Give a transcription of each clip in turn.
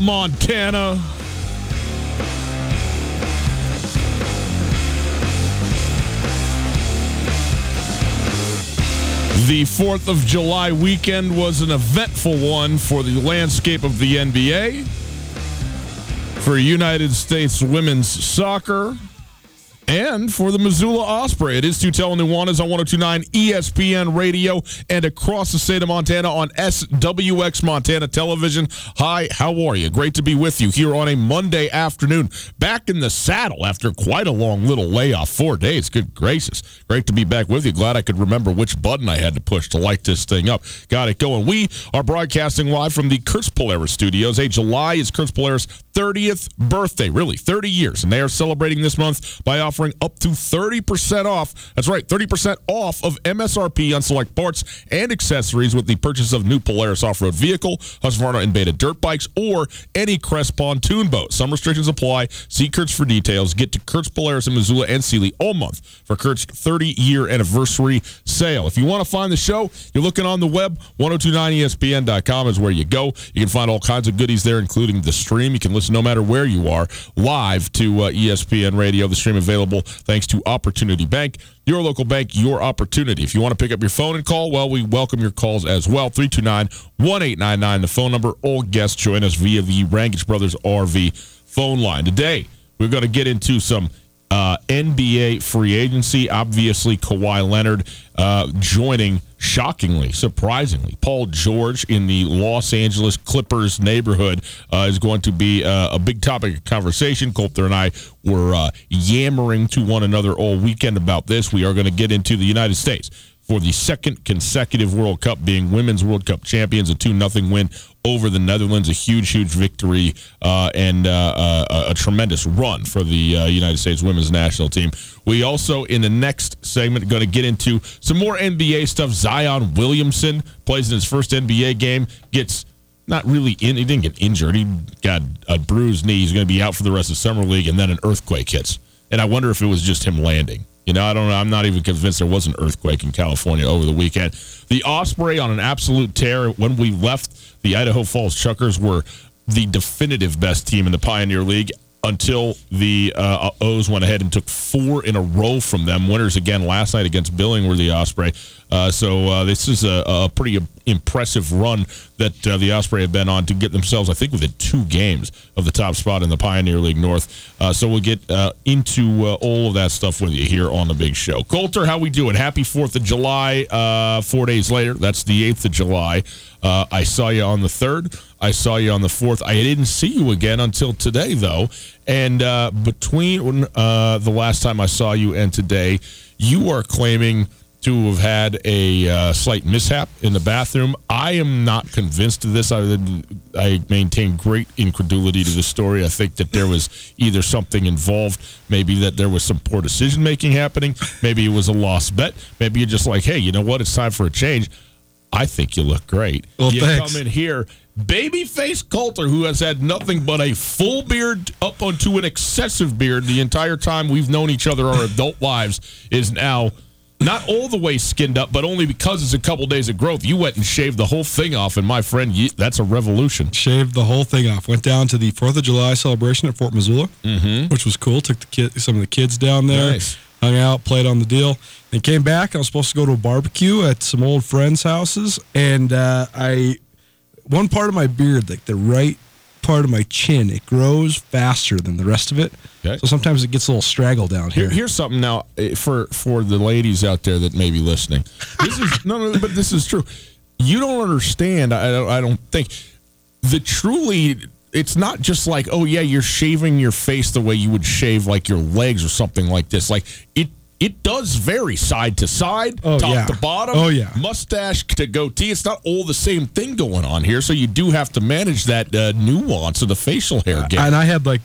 Montana. The 4th of July weekend was an eventful one for the landscape of the NBA, for United States women's soccer, and for the Missoula Osprey. It is Tutel Nuanez on 1029 ESPN Radio and across the state of Montana on SWX Montana Television. Hi, how are you? Great to be with you here on a Monday afternoon. Back in the saddle after quite a long little layoff. Four days. Good gracious. Great to be back with you. Glad I could remember which button I had to push to light this thing up. Got it going. We are broadcasting live from the Kurtz Polaris studios. Hey, July is Kurtz Polaris' 30th birthday. Really, 30 years. And they are celebrating this month by offering offering up to 30% off. That's right, 30% off of MSRP on select parts and accessories with the purchase of new Polaris off-road vehicle, Husqvarna and Beta dirt bikes, or any Crest pontoon boat. Some restrictions apply. See Kurtz for details. Get to Kurtz Polaris in Missoula and Seeley all month for Kurt's 30-year anniversary sale. If you want to find the show, you're looking on the web. 1029ESPN.com is where you go. You can find all kinds of goodies there, including the stream. You can listen no matter where you are live to uh, ESPN Radio. The stream available available thanks to Opportunity Bank. Your local bank, your opportunity. If you want to pick up your phone and call, well, we welcome your calls as well. 329 1899, the phone number. All guests join us via the Rangitsch Brothers RV phone line. Today, we're going to get into some uh, NBA free agency. Obviously, Kawhi Leonard uh, joining, shockingly, surprisingly, Paul George in the Los Angeles Clippers neighborhood uh, is going to be uh, a big topic of conversation. Colter and I were uh, yammering to one another all weekend about this. We are going to get into the United States for the second consecutive World Cup, being Women's World Cup champions, a 2 0 win over the Netherlands, a huge, huge victory uh, and uh, uh, a tremendous run for the uh, United States women's national team. We also, in the next segment, going to get into some more NBA stuff. Zion Williamson plays in his first NBA game, gets not really in. He didn't get injured. He got a bruised knee. He's going to be out for the rest of summer league, and then an earthquake hits. And I wonder if it was just him landing. You know, I don't know. I'm not even convinced there was an earthquake in California over the weekend. The Osprey on an absolute tear. When we left, the Idaho Falls Chuckers were the definitive best team in the Pioneer League until the uh, O's went ahead and took four in a row from them. Winners again last night against Billing were the Osprey. Uh, so uh, this is a, a, pretty impressive run that uh, the Osprey have been on to get themselves, I think, within two games of the top spot in the Pioneer League North. Uh, so we'll get uh, into all of that stuff with you here on the big show. Colter, how we doing? Happy Fourth of July. four days later, that's the eighth of July. I saw you on the third. I saw you on the fourth. I didn't see you again until today, though. And uh, between uh, the last time I saw you and today, you are claiming to have had a uh, slight mishap in the bathroom. I am not convinced of this. I, I maintain great incredulity to the story. I think that there was either something involved, maybe that there was some poor decision making happening, maybe it was a lost bet, maybe you're just like, hey, you know what? It's time for a change. I think you look great. Well, you thanks. come in here babyface Colter, who has had nothing but a full beard up onto an excessive beard the entire time we've known each other our adult lives, is now not all the way skinned up, but only because it's a couple days of growth. You went and shaved the whole thing off, and my friend, you, that's a revolution. Shaved the whole thing off. Went down to the Fourth of July celebration at Fort Missoula, mm-hmm. which was cool. Took the kid, some of the kids down there, nice. hung out, played on the deal, and came back. I was supposed to go to a barbecue at some old friends' houses, and uh, I one part of my beard, like the right part of my chin, it grows faster than the rest of it. Okay. So sometimes it gets a little straggle down here. here. Here's something now eh, for for the ladies out there that may be listening. This is no, no, but this is true. You don't understand. I don't. I don't think the truly. It's not just like, oh yeah, you're shaving your face the way you would shave like your legs or something like this. Like it it does vary side to side, oh, top yeah. to bottom. Oh yeah, mustache to goatee. It's not all the same thing going on here, so you do have to manage that uh, nuance of the facial hair. Game. And I had like,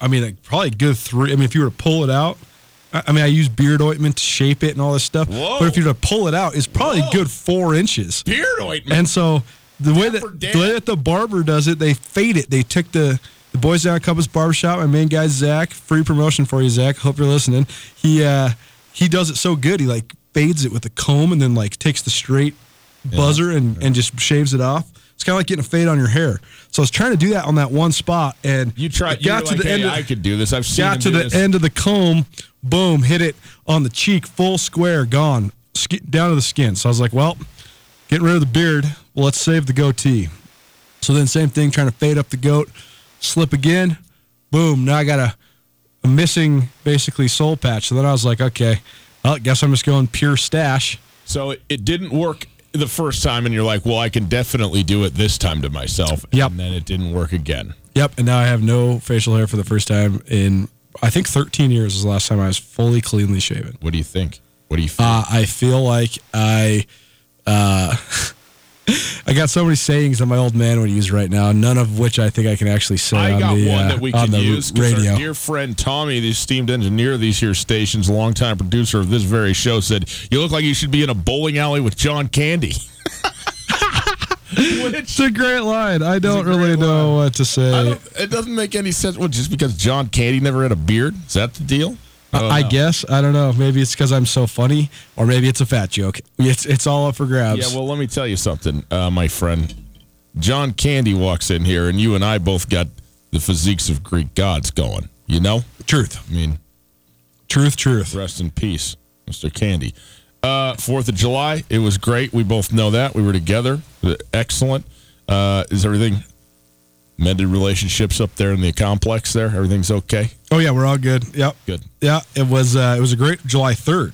I mean, like probably good three. I mean, if you were to pull it out, I mean, I use beard ointment to shape it and all this stuff. Whoa. But if you were to pull it out, it's probably Whoa. a good four inches. Beard ointment. And so the way that the way that the barber does it, they fade it. They took the the boys down at Compass Barbershop. My main guy Zach, free promotion for you, Zach. Hope you're listening. He uh he does it so good. He like fades it with a comb and then like takes the straight buzzer yeah, and, yeah. and just shaves it off. It's kind of like getting a fade on your hair. So I was trying to do that on that one spot, and you tried. Got to like, the hey, end. Of, I could do this. I've seen. Got to the this. end of the comb. Boom! Hit it on the cheek, full square, gone down to the skin. So I was like, well, getting rid of the beard. Well, let's save the goatee. So then, same thing, trying to fade up the goat, slip again. Boom! Now I got a missing basically soul patch. So then I was like, okay, well, I guess I'm just going pure stash. So it didn't work the first time, and you're like, well, I can definitely do it this time to myself. Yep. And then it didn't work again. Yep. And now I have no facial hair for the first time in, I think 13 years was the last time I was fully cleanly shaven. What do you think? What do you feel? Uh, I feel like I. Uh, I got so many sayings that my old man would use right now, none of which I think I can actually say I on got the, one uh, that we can the use. radio. Our dear friend Tommy, the esteemed engineer of these here stations, longtime producer of this very show, said, "You look like you should be in a bowling alley with John Candy." it's a great line. I don't really know what to say. It doesn't make any sense. Well, just because John Candy never had a beard, is that the deal? I, I guess I don't know. Maybe it's because I'm so funny, or maybe it's a fat joke. It's it's all up for grabs. Yeah. Well, let me tell you something, uh, my friend. John Candy walks in here, and you and I both got the physiques of Greek gods going. You know, truth. I mean, truth, truth. Rest in peace, Mr. Candy. Uh, Fourth of July, it was great. We both know that we were together. Excellent. Uh, is everything mended relationships up there in the complex there? Everything's okay? Oh yeah, we're all good. Yep. Good. Yeah, it was uh, it was a great July 3rd.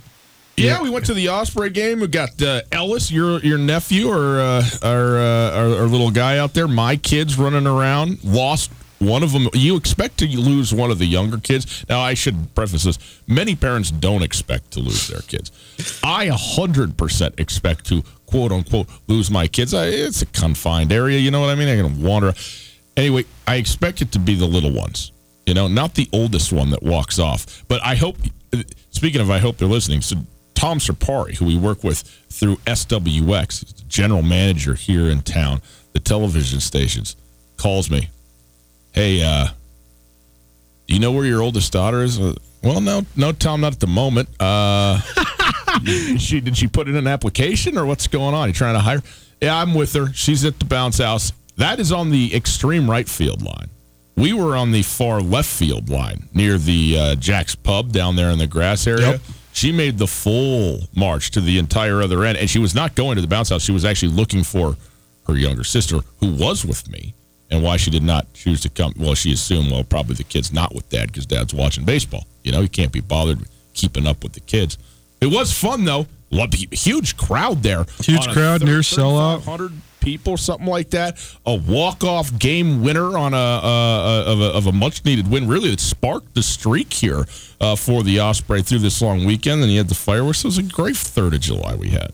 Yeah, yeah, we went to the Osprey game. We got uh, Ellis, your your nephew, or uh, our, uh, our, our little guy out there. My kids running around. Lost one of them. You expect to lose one of the younger kids. Now, I should preface this: many parents don't expect to lose their kids. I hundred percent expect to quote unquote lose my kids. I, it's a confined area. You know what I mean? I'm gonna wander. Anyway, I expect it to be the little ones, you know, not the oldest one that walks off. But I hope, speaking of, I hope they're listening. So, Tom Serpari, who we work with through SWX, general manager here in town, the television stations, calls me. Hey, uh, do you know where your oldest daughter is? Uh, well, no, no, Tom, not at the moment. Uh, she did she put in an application or what's going on? You trying to hire? Yeah, I'm with her. She's at the bounce house. That is on the extreme right field line. We were on the far left field line near the uh, Jack's Pub down there in the grass area. Yep. She made the full march to the entire other end, and she was not going to the bounce house. She was actually looking for her younger sister, who was with me, and why she did not choose to come. Well, she assumed, well, probably the kid's not with dad because dad's watching baseball. You know, he can't be bothered keeping up with the kids. It was fun though. Huge crowd there. Huge crowd near sellout. People, or something like that. A walk off game winner on a, of a, of a much needed win, really, that sparked the streak here uh, for the Osprey through this long weekend. And you had the fireworks. It was a great third of July we had.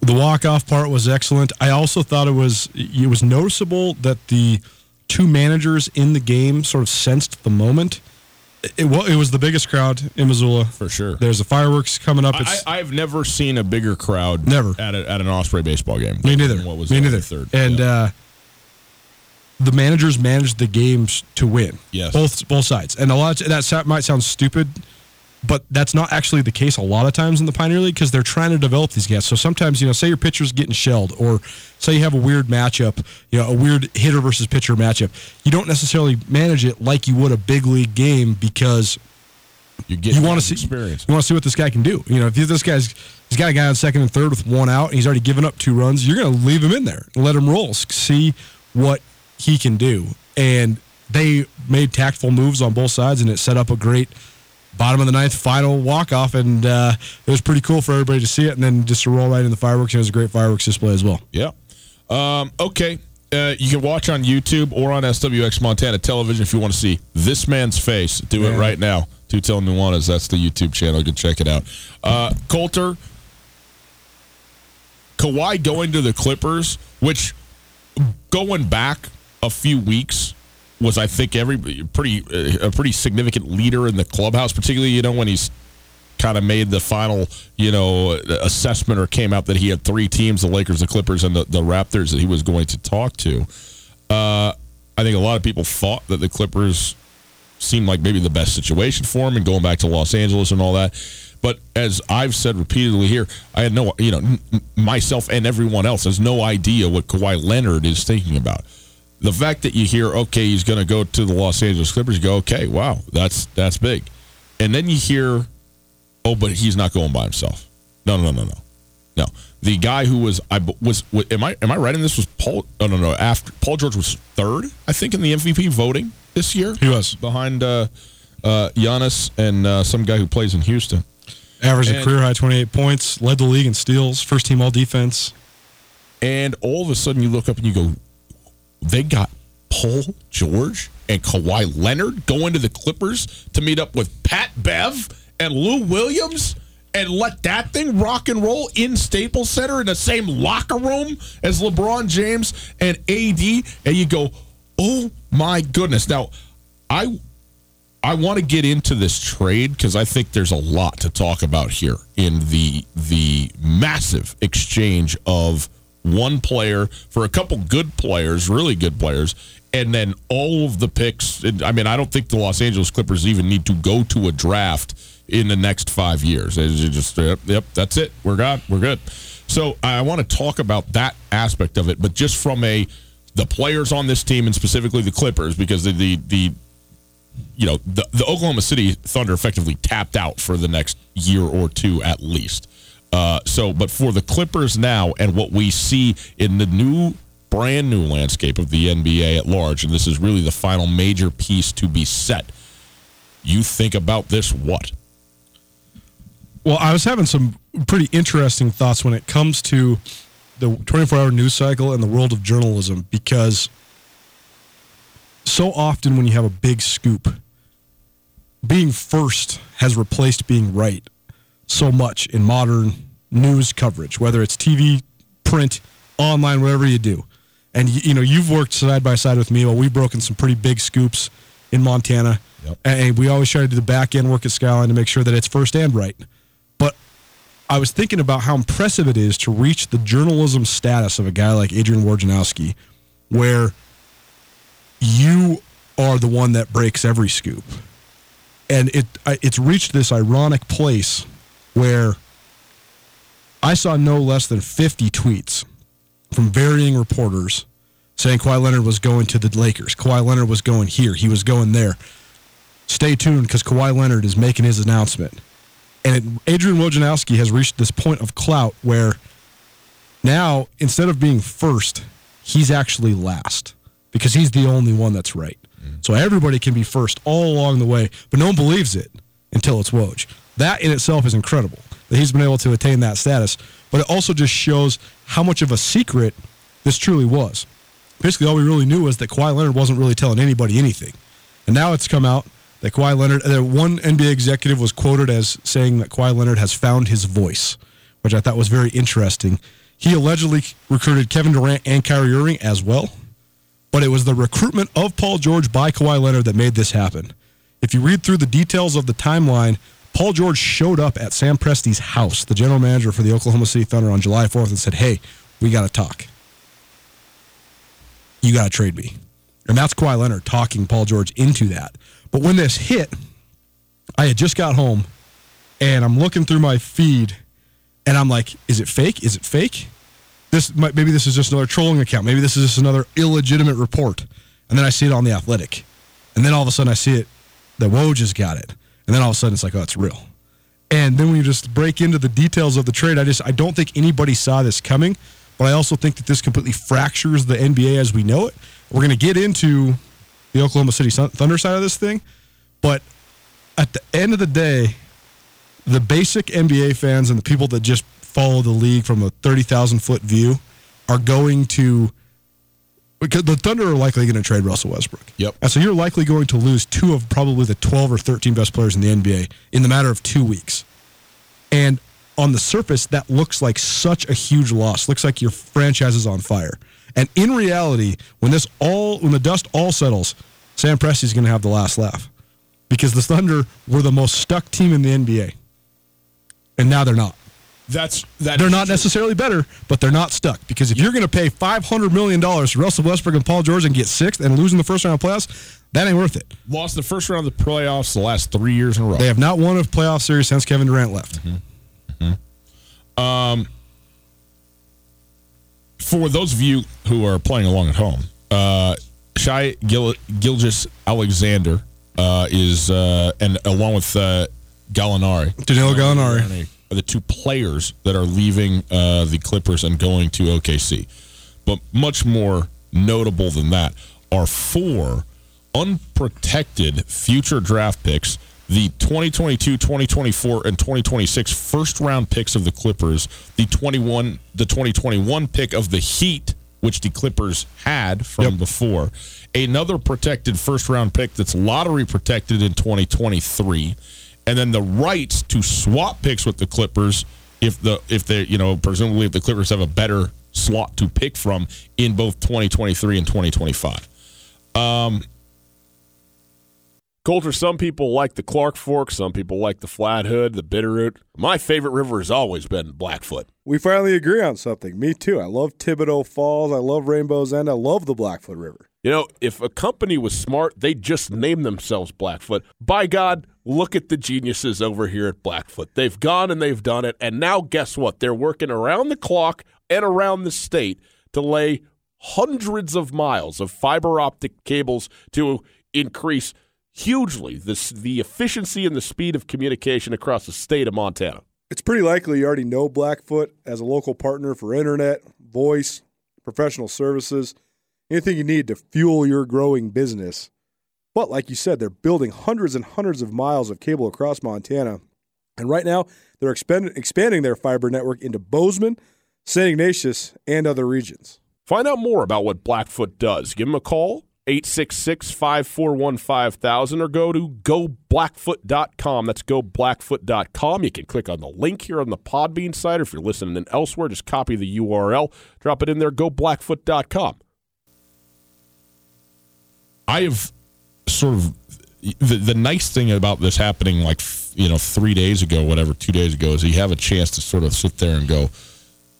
The walk off part was excellent. I also thought it was it was noticeable that the two managers in the game sort of sensed the moment it, well, it was the biggest crowd in Missoula for sure. There's the fireworks coming up. I, have never seen a bigger crowd never at, a, at an Osprey baseball game. Me neither. What was Me neither. Third, and yeah. uh, the managers managed the games to win. Yes, both both sides. And a lot of, that might sound stupid but that's not actually the case a lot of times in the Pioneer League because they're trying to develop these guys. So sometimes, you know, say your pitcher's getting shelled, or say you have a weird matchup, you know, a weird hitter versus pitcher matchup. You don't necessarily manage it like you would a big league game because you, you want to see experience. You want to see what this guy can do. You know, if this guy's he's got a guy on second and third with one out, and he's already given up two runs, you're going to leave him in there let him roll, see what he can do. And they made tactful moves on both sides, and it set up a great bottom of the ninth final walk off, and uh, it was pretty cool for everybody to see it, and then just to roll right in the fireworks. It was a great fireworks display as well. Yeah. Um, okay. Uh, you can watch on YouTube or on SWX Montana television if you want to see this man's face. Do it right now. Tutel Nuanez. That's the YouTube channel. You can check it out. Uh, Colter, Kawhi going to the Clippers, which going back a few weeks was I think every pretty a pretty significant leader in the clubhouse, particularly you know when he's kind of made the final you know assessment or came out that he had three teams: the Lakers, the Clippers, and the, the Raptors that he was going to talk to. Uh, I think a lot of people thought that the Clippers seemed like maybe the best situation for him, and going back to Los Angeles and all that. But as I've said repeatedly here, I had no, you know, myself and everyone else has no idea what Kawhi Leonard is thinking about the fact that you hear, okay, he's going to go to the Los Angeles Clippers, you go, okay, wow, that's that's big, and then you hear, oh, but he's not going by himself. No, no, no, no, no. The guy who was I was, was am I am I right in this was Paul? No, no, no. After Paul George was third, I think, in the MVP voting this year. He was behind uh, uh, Giannis and uh, some guy who plays in Houston. Averaged a career high 28 points, led the league in steals, first team all defense. And all of a sudden you look up and you go, they got Paul George and Kawhi Leonard going to the Clippers to meet up with Pat Bev and Lou Williams and let that thing rock and roll in Staples Center in the same locker room as LeBron James and AD. And you go, oh my goodness. Now, I I want to get into this trade because I think there's a lot to talk about here in the the massive exchange of one player for a couple good players, really good players, and then all of the picks. I mean, I don't think the Los Angeles Clippers even need to go to a draft in the next five years. They just, yep, yep, that's it. We're good. We're good. So I want to talk about that aspect of it, but just from a the players on this team and specifically the Clippers, because the the, the you know the, the Oklahoma City Thunder effectively tapped out for the next year or two at least. Uh, so, but for the Clippers now and what we see in the new, brand new landscape of the NBA at large, and this is really the final major piece to be set. You think about this what? Well, I was having some pretty interesting thoughts when it comes to the 24 hour news cycle and the world of journalism because so often when you have a big scoop, being first has replaced being right so much in modern news coverage, whether it's TV, print, online, whatever you do. And you know, you've worked side by side with me. Well, we've broken some pretty big scoops in Montana, yep. and we always try to do the back end work at Skyline to make sure that it's first and right. But I was thinking about how impressive it is to reach the journalism status of a guy like Adrian Wojnarowski, where you are the one that breaks every scoop, and it it's reached this ironic place where I saw no less than 50 tweets from varying reporters saying Kawhi Leonard was going to the Lakers. Kawhi Leonard was going here. He was going there. Stay tuned because Kawhi Leonard is making his announcement. And it, Adrian Wojnarowski has reached this point of clout where now, instead of being first, he's actually last because he's the only one that's right. Mm. So everybody can be first all along the way, but no one believes it until it's Woj. That in itself is incredible that he's been able to attain that status. But it also just shows how much of a secret this truly was. Basically, all we really knew was that Kawhi Leonard wasn't really telling anybody anything. And now it's come out that Kawhi Leonard, uh, one NBA executive was quoted as saying that Kawhi Leonard has found his voice, which I thought was very interesting. He allegedly recruited Kevin Durant and Kyrie Irving as well, but it was the recruitment of Paul George by Kawhi Leonard that made this happen. If you read through the details of the timeline, Paul George showed up at Sam Presti's house, the general manager for the Oklahoma City Thunder, on July 4th and said, Hey, we got to talk. You got to trade me. And that's Kawhi Leonard talking Paul George into that. But when this hit, I had just got home and I'm looking through my feed and I'm like, is it fake? Is it fake? This maybe this is just another trolling account. Maybe this is just another illegitimate report. And then I see it on the Athletic, and then all of a sudden I see it that Woj just got it, and then all of a sudden it's like, oh, it's real. And then when you just break into the details of the trade, I just I don't think anybody saw this coming. But I also think that this completely fractures the NBA as we know it. We're going to get into the Oklahoma City Thunder side of this thing, but at the end of the day, the basic NBA fans and the people that just follow the league from a 30,000 foot view are going to because the Thunder are likely going to trade Russell Westbrook. Yep. And so you're likely going to lose two of probably the 12 or 13 best players in the NBA in the matter of two weeks. And on the surface, that looks like such a huge loss. Looks like your franchise is on fire. And in reality, when this all when the dust all settles, Sam Presti's going to have the last laugh because the Thunder were the most stuck team in the NBA and now they're not. That's that. They're not necessarily better, but they're not stuck because if you're going to pay five hundred million dollars to Russell Westbrook and Paul George and get sixth and losing the first round of playoffs, that ain't worth it. Lost the first round of the playoffs the last three years in a row. They have not won a playoff series since Kevin Durant left. Mm-hmm. Mm-hmm. Um, for those of you who are playing along at home, uh, Shai Gil- Gilgeous Alexander uh, is, uh, and along with uh, Gallinari. Danilo Gallinari. Are the two players that are leaving uh, the Clippers and going to OKC. But much more notable than that are four unprotected future draft picks the 2022, 2024, and 2026 first round picks of the Clippers, the 21, the 2021 pick of the Heat, which the Clippers had from yep. before, another protected first round pick that's lottery protected in 2023, and then the rights to swap picks with the Clippers if the if they you know presumably if the Clippers have a better slot to pick from in both 2023 and 2025. Um, Colter, some people like the Clark Fork, some people like the Flathead, the Bitterroot. My favorite river has always been Blackfoot. We finally agree on something. Me too. I love Thibodeau Falls. I love Rainbow's End. I love the Blackfoot River. You know, if a company was smart, they'd just name themselves Blackfoot. By God, look at the geniuses over here at Blackfoot. They've gone and they've done it. And now, guess what? They're working around the clock and around the state to lay hundreds of miles of fiber optic cables to increase hugely the, the efficiency and the speed of communication across the state of Montana. It's pretty likely you already know Blackfoot as a local partner for internet, voice, professional services anything you need to fuel your growing business. But like you said, they're building hundreds and hundreds of miles of cable across Montana. And right now, they're expand- expanding their fiber network into Bozeman, St. Ignatius, and other regions. Find out more about what Blackfoot does. Give them a call, 866 541 5000, or go to goblackfoot.com. That's goblackfoot.com. You can click on the link here on the Podbean site, or if you're listening in elsewhere, just copy the URL, drop it in there, goblackfoot.com. I have sort of the, the nice thing about this happening like you know three days ago whatever two days ago is you have a chance to sort of sit there and go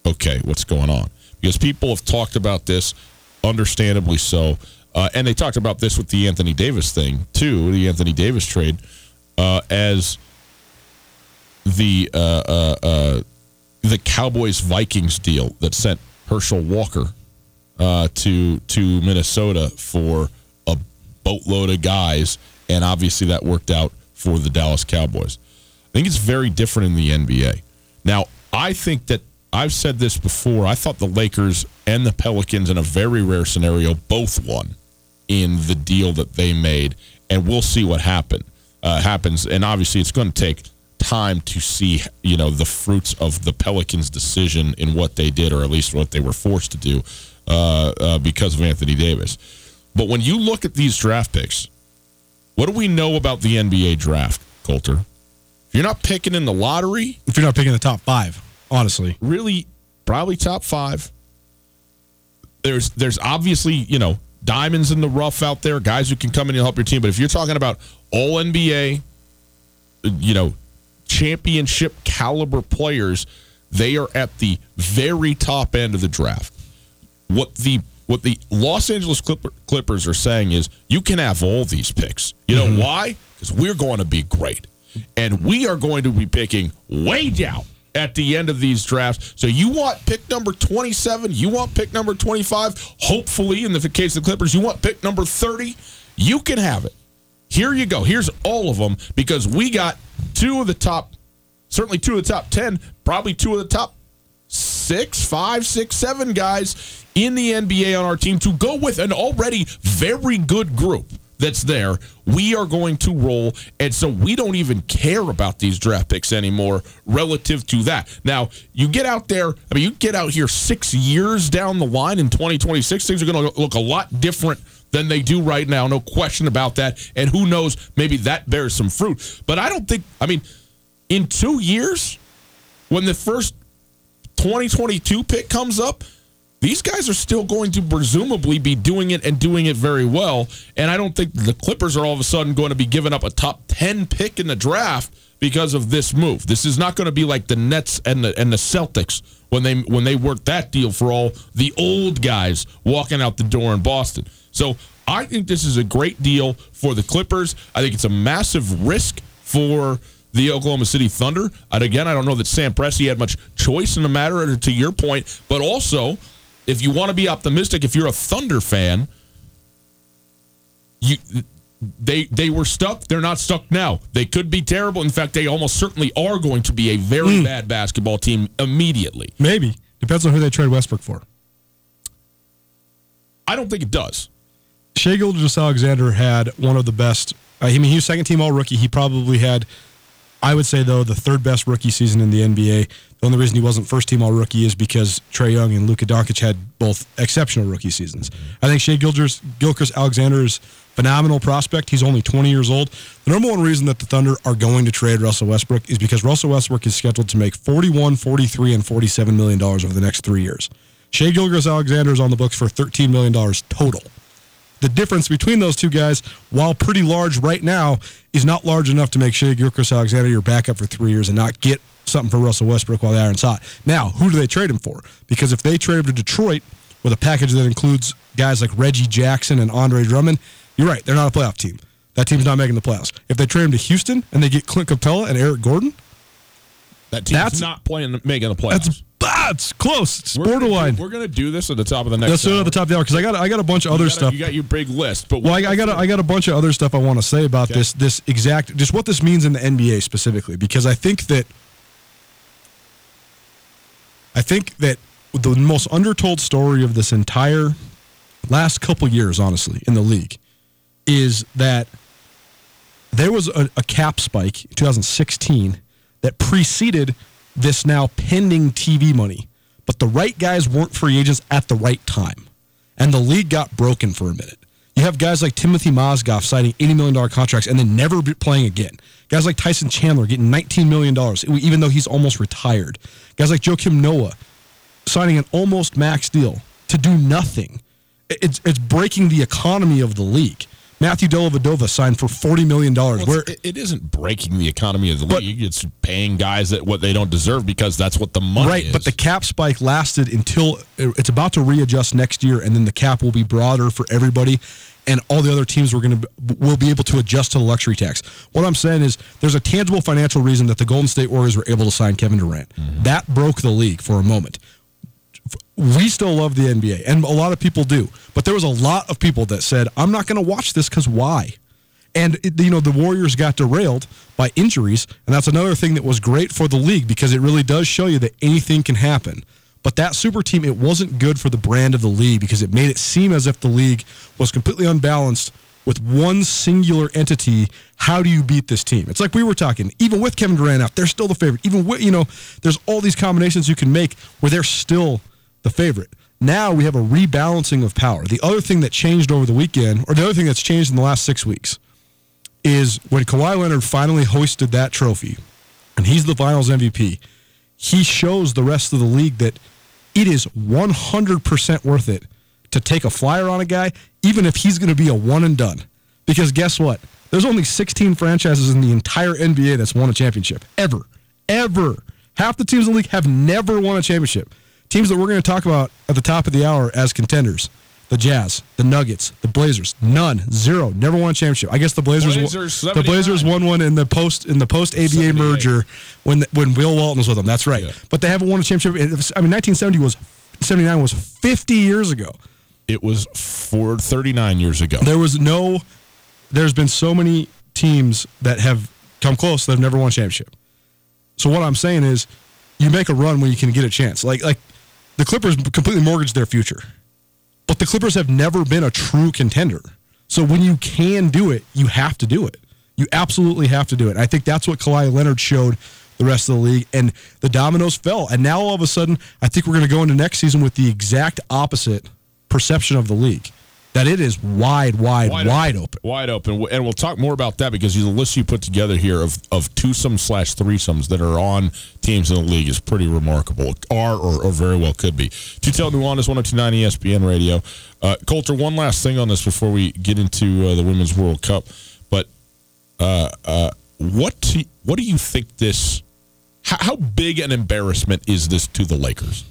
okay what's going on? Because people have talked about this understandably so uh, and they talked about this with the anthony davis thing too the anthony davis trade uh, as the uh, uh, uh the cowboys vikings deal that sent herschel walker uh, to to minnesota for boatload of guys, and obviously that worked out for the Dallas Cowboys. I think it's very different in the NBA. Now, I think that I've said this before. I thought the Lakers and the Pelicans, in a very rare scenario, both won in the deal that they made, and we'll see what happen uh, happens. And obviously, it's going to take time to see, you know, the fruits of the Pelicans' decision in what they did, or at least what they were forced to do uh, uh, because of Anthony Davis. But when you look at these draft picks, what do we know about the NBA draft, Colter? If you're not picking in the lottery, if you're not picking the top five, honestly, really, probably top five. There's there's obviously you know diamonds in the rough out there, guys who can come in and help your team. But if you're talking about all NBA, you know, championship caliber players, they are at the very top end of the draft. What the what the Los Angeles Clipper, Clippers are saying is you can have all these picks. You know mm-hmm. why? Because we're going to be great. And we are going to be picking way down at the end of these drafts. So you want pick number 27, you want pick number 25, hopefully in the case of the Clippers, you want pick number 30, you can have it. Here you go. Here's all of them because we got two of the top, certainly two of the top 10, probably two of the top six, five, six, seven guys in the NBA on our team to go with an already very good group that's there. We are going to roll. And so we don't even care about these draft picks anymore relative to that. Now, you get out there, I mean, you get out here six years down the line in 2026, things are going to look a lot different than they do right now. No question about that. And who knows, maybe that bears some fruit. But I don't think, I mean, in two years, when the first 2022 pick comes up, these guys are still going to presumably be doing it and doing it very well. And I don't think the Clippers are all of a sudden going to be giving up a top 10 pick in the draft because of this move. This is not going to be like the Nets and the and the Celtics when they when they worked that deal for all the old guys walking out the door in Boston. So I think this is a great deal for the Clippers. I think it's a massive risk for the Oklahoma City Thunder. And again, I don't know that Sam Presti had much choice in the matter, to your point, but also if you want to be optimistic, if you're a Thunder fan, you they they were stuck. They're not stuck now. They could be terrible. In fact, they almost certainly are going to be a very mm. bad basketball team immediately. Maybe depends on who they trade Westbrook for. I don't think it does. Shai Gilgeous-Alexander had one of the best. Uh, I mean, he was second team All Rookie. He probably had I would say though the third best rookie season in the NBA. The only reason he wasn't first team all rookie is because Trae Young and Luka Doncic had both exceptional rookie seasons. I think Gilgers, Gilchrist Alexander is phenomenal prospect. He's only 20 years old. The number one reason that the Thunder are going to trade Russell Westbrook is because Russell Westbrook is scheduled to make 41, 43, and 47 million dollars over the next three years. Shai Gilgeous Alexander is on the books for 13 million dollars total the difference between those two guys, while pretty large right now, is not large enough to make Shai Gilgeous-Alexander your backup for three years and not get something for Russell Westbrook while the iron's hot. Now, who do they trade him for? Because if they trade him to Detroit with a package that includes guys like Reggie Jackson and Andre Drummond, you're right, they're not a playoff team. That team's not making the playoffs. If they trade him to Houston and they get Clint Capela and Eric Gordon, that team's that's, not playing making the playoffs. That's that's close. It's we're borderline. Gonna do, we're gonna do this at the top of the next. Let's do it at the top of the hour because I got I got a bunch of other you stuff. You got your big list, but well, I, I, got a, I got a bunch of other stuff I want to say about okay. this this exact just what this means in the NBA specifically because I think that I think that the most undertold story of this entire last couple years, honestly, in the league, is that there was a, a cap spike in 2016 that preceded this now pending TV money, but the right guys weren't free agents at the right time. And the league got broken for a minute. You have guys like Timothy Mozgov signing $80 million contracts and then never playing again. Guys like Tyson Chandler getting $19 million, even though he's almost retired. Guys like Joakim Noah signing an almost max deal to do nothing. It's, it's breaking the economy of the league. Matthew Dellavedova signed for forty million dollars. Well, where it isn't breaking the economy of the but, league; it's paying guys that what they don't deserve because that's what the money is. right, is. but the cap spike lasted until it's about to readjust next year, and then the cap will be broader for everybody, and all the other teams were going to will be able to adjust to the luxury tax. What I'm saying is, there's a tangible financial reason that the Golden State Warriors were able to sign Kevin Durant. Mm-hmm. That broke the league for a moment we still love the NBA, and a lot of people do. But there was a lot of people that said, "I'm not going to watch this because why?" And it, you know, the Warriors got derailed by injuries, and that's another thing that was great for the league because it really does show you that anything can happen. But that super team, it wasn't good for the brand of the league because it made it seem as if the league was completely unbalanced with one singular entity. How do you beat this team? It's like we were talking, even with Kevin Durant out, they're still the favorite. Even with, you know, there's all these combinations you can make where they're still the favorite. now we have a rebalancing of power. The other thing that changed over the weekend, or the other thing that's changed in the last six weeks, is when Kawhi Leonard finally hoisted that trophy, and he's the finals MVP, he shows the rest of the league that it is 100% worth it to take a flyer on a guy, even if he's going to be a one and done. Because guess what? There's only 16 franchises in the entire NBA that's won a championship. Ever. Ever. Half the teams in the league have never won a championship. Teams that we're going to talk about at the top of the hour as contenders the Jazz, the Nuggets, the Blazers, none, zero, never won a championship. I guess the Blazers, Blazers the Blazers won one in the post in the post ABA merger when when Bill Walton was with them. That's right, yeah. but they haven't won a championship. I mean, 1970 was 79 was 50 years ago. It was for 39 years ago. There was no. There's been so many teams that have come close that have never won a championship. So what I'm saying is, you make a run when you can get a chance. Like like the Clippers completely mortgaged their future, but the Clippers have never been a true contender. So when you can do it, you have to do it. You absolutely have to do it. I think that's what Kawhi Leonard showed the rest of the league, and the dominoes fell. And now all of a sudden, I think we're going to go into next season with the exact opposite perception of the league that it is wide, wide, wide, wide open. open. Wide open. And we'll talk more about that because the list you put together here of, of twosome slash threesomes that are on teams in the league is pretty remarkable. Are or, or very well could be. To Tutel Nuanez, 1029 ESPN Radio. Uh, Colter, one last thing on this before we get into uh, the Women's World Cup. But uh, uh what, to, what do you think this, how, how, big an embarrassment is this to the Lakers?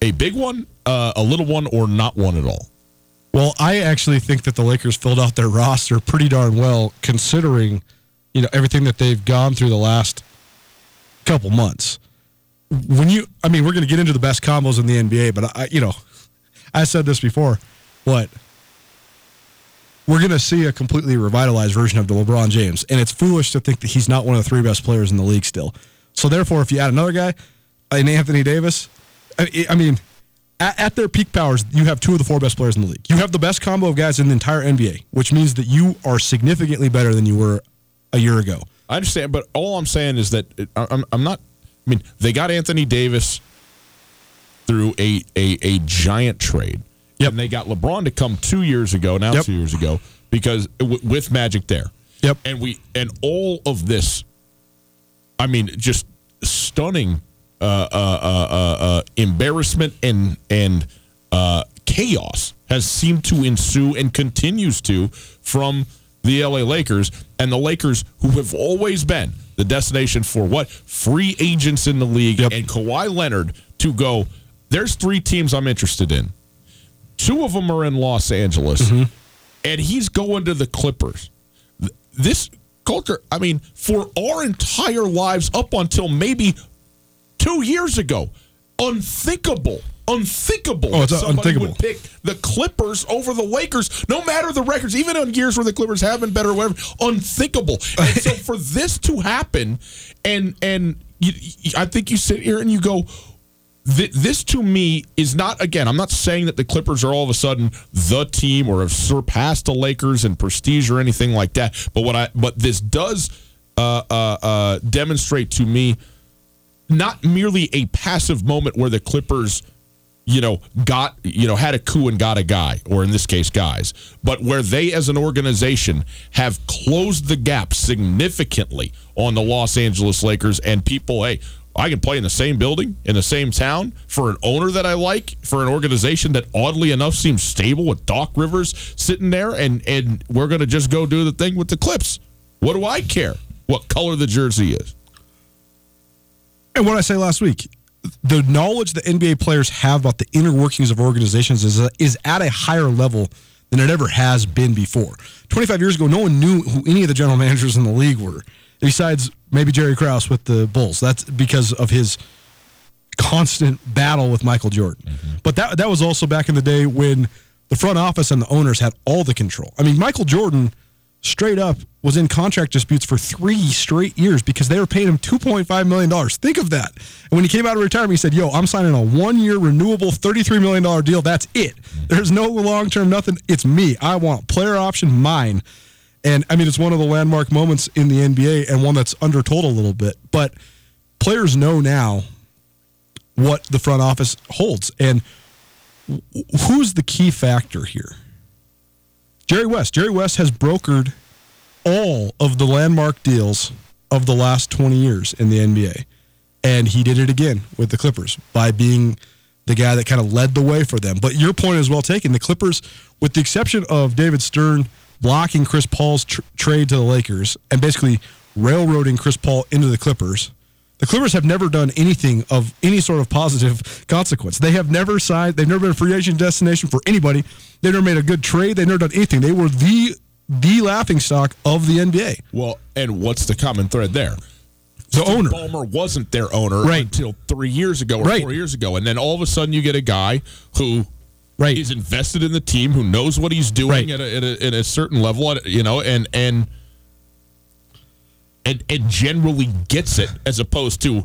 A big one, uh, a little one, or not one at all? Well, I actually think that the Lakers filled out their roster pretty darn well, considering you know everything that they've gone through the last couple months. When you, I mean, we're going to get into the best combos in the NBA, but I, you know, I said this before. What we're going to see a completely revitalized version of the LeBron James, and it's foolish to think that he's not one of the three best players in the league still. So therefore, if you add another guy, an Anthony Davis, I, I mean, at, at, their peak powers, you have two of the four best players in the league. You have the best combo of guys in the entire NBA, which means that you are significantly better than you were a year ago. I understand, but all I'm saying is that I'm, I'm not. I mean, they got Anthony Davis through a a, a giant trade. Yep. And they got LeBron to come two years ago, now yep. two years ago, because with Magic there. Yep. And we and all of this, I mean, just stunning uh, uh, uh, uh, Uh, uh, uh, embarrassment and and chaos has seemed to ensue and continues to from the LA Lakers and the Lakers, who have always been the destination for what free agents in the league, yep. and Kawhi Leonard to go. There's three teams I'm interested in. Two of them are in Los Angeles, mm-hmm. and he's going to the Clippers. This culture, I mean, for our entire lives up until maybe two years ago. Unthinkable. Unthinkable. Oh, it's unthinkable. Would pick the Clippers over the Lakers, no matter the records, even on years where the Clippers have been better, or whatever. Unthinkable. And so for this to happen, and and you, I think you sit here and you go, this to me is not again i'm not saying that the clippers are all of a sudden the team or have surpassed the lakers in prestige or anything like that but what i but this does uh, uh, uh, demonstrate to me not merely a passive moment where the Clippers, you know, got, you know, had a coup and got a guy, or in this case, guys, but where they as an organization have closed the gap significantly on the Los Angeles Lakers and people, hey, I can play in the same building, in the same town, for an owner that I like, for an organization that oddly enough seems stable with Doc Rivers sitting there, and and we're gonna just go do the thing with the Clips. What do I care what color the jersey is? And what I say last week, the knowledge that NBA players have about the inner workings of organizations is, is at a higher level than it ever has been before. 25 years ago, no one knew who any of the general managers in the league were, besides maybe Jerry Krause with the Bulls. That's because of his constant battle with Michael Jordan. Mm-hmm. But that that was also back in the day when the front office and the owners had all the control. I mean, Michael Jordan – straight up was in contract disputes for three straight years because they were paying him $2.5 million. Think of that. And when he came out of retirement, he said, Yo, I'm signing a one year renewable $33 million deal. That's it. There's no long term nothing. It's me. I want player option mine. And I mean, it's one of the landmark moments in the NBA and one that's undertold a little bit. But players know now what the front office holds. And who's the key factor here? Jerry West. Jerry West has brokered all of the landmark deals of the last 20 years in the NBA. And he did it again with the Clippers by being the guy that kind of led the way for them. But your point is well taken. The Clippers, with the exception of David Stern blocking Chris Paul's tr- trade to the Lakers and basically railroading Chris Paul into the Clippers, the Clippers have never done anything of any sort of positive consequence. They have never signed, they've never been a free agent destination for anybody. They've never made a good trade. They've never done anything. They were the the laughing stock of the NBA. Well, and what's the common thread there? The Steve owner. Ballmer wasn't their owner right. until three years ago or right. four years ago. And then all of a sudden you get a guy who right. is invested in the team, who knows what he's doing right. at, a, at, a, at a certain level, you know, and and – and, and generally gets it as opposed to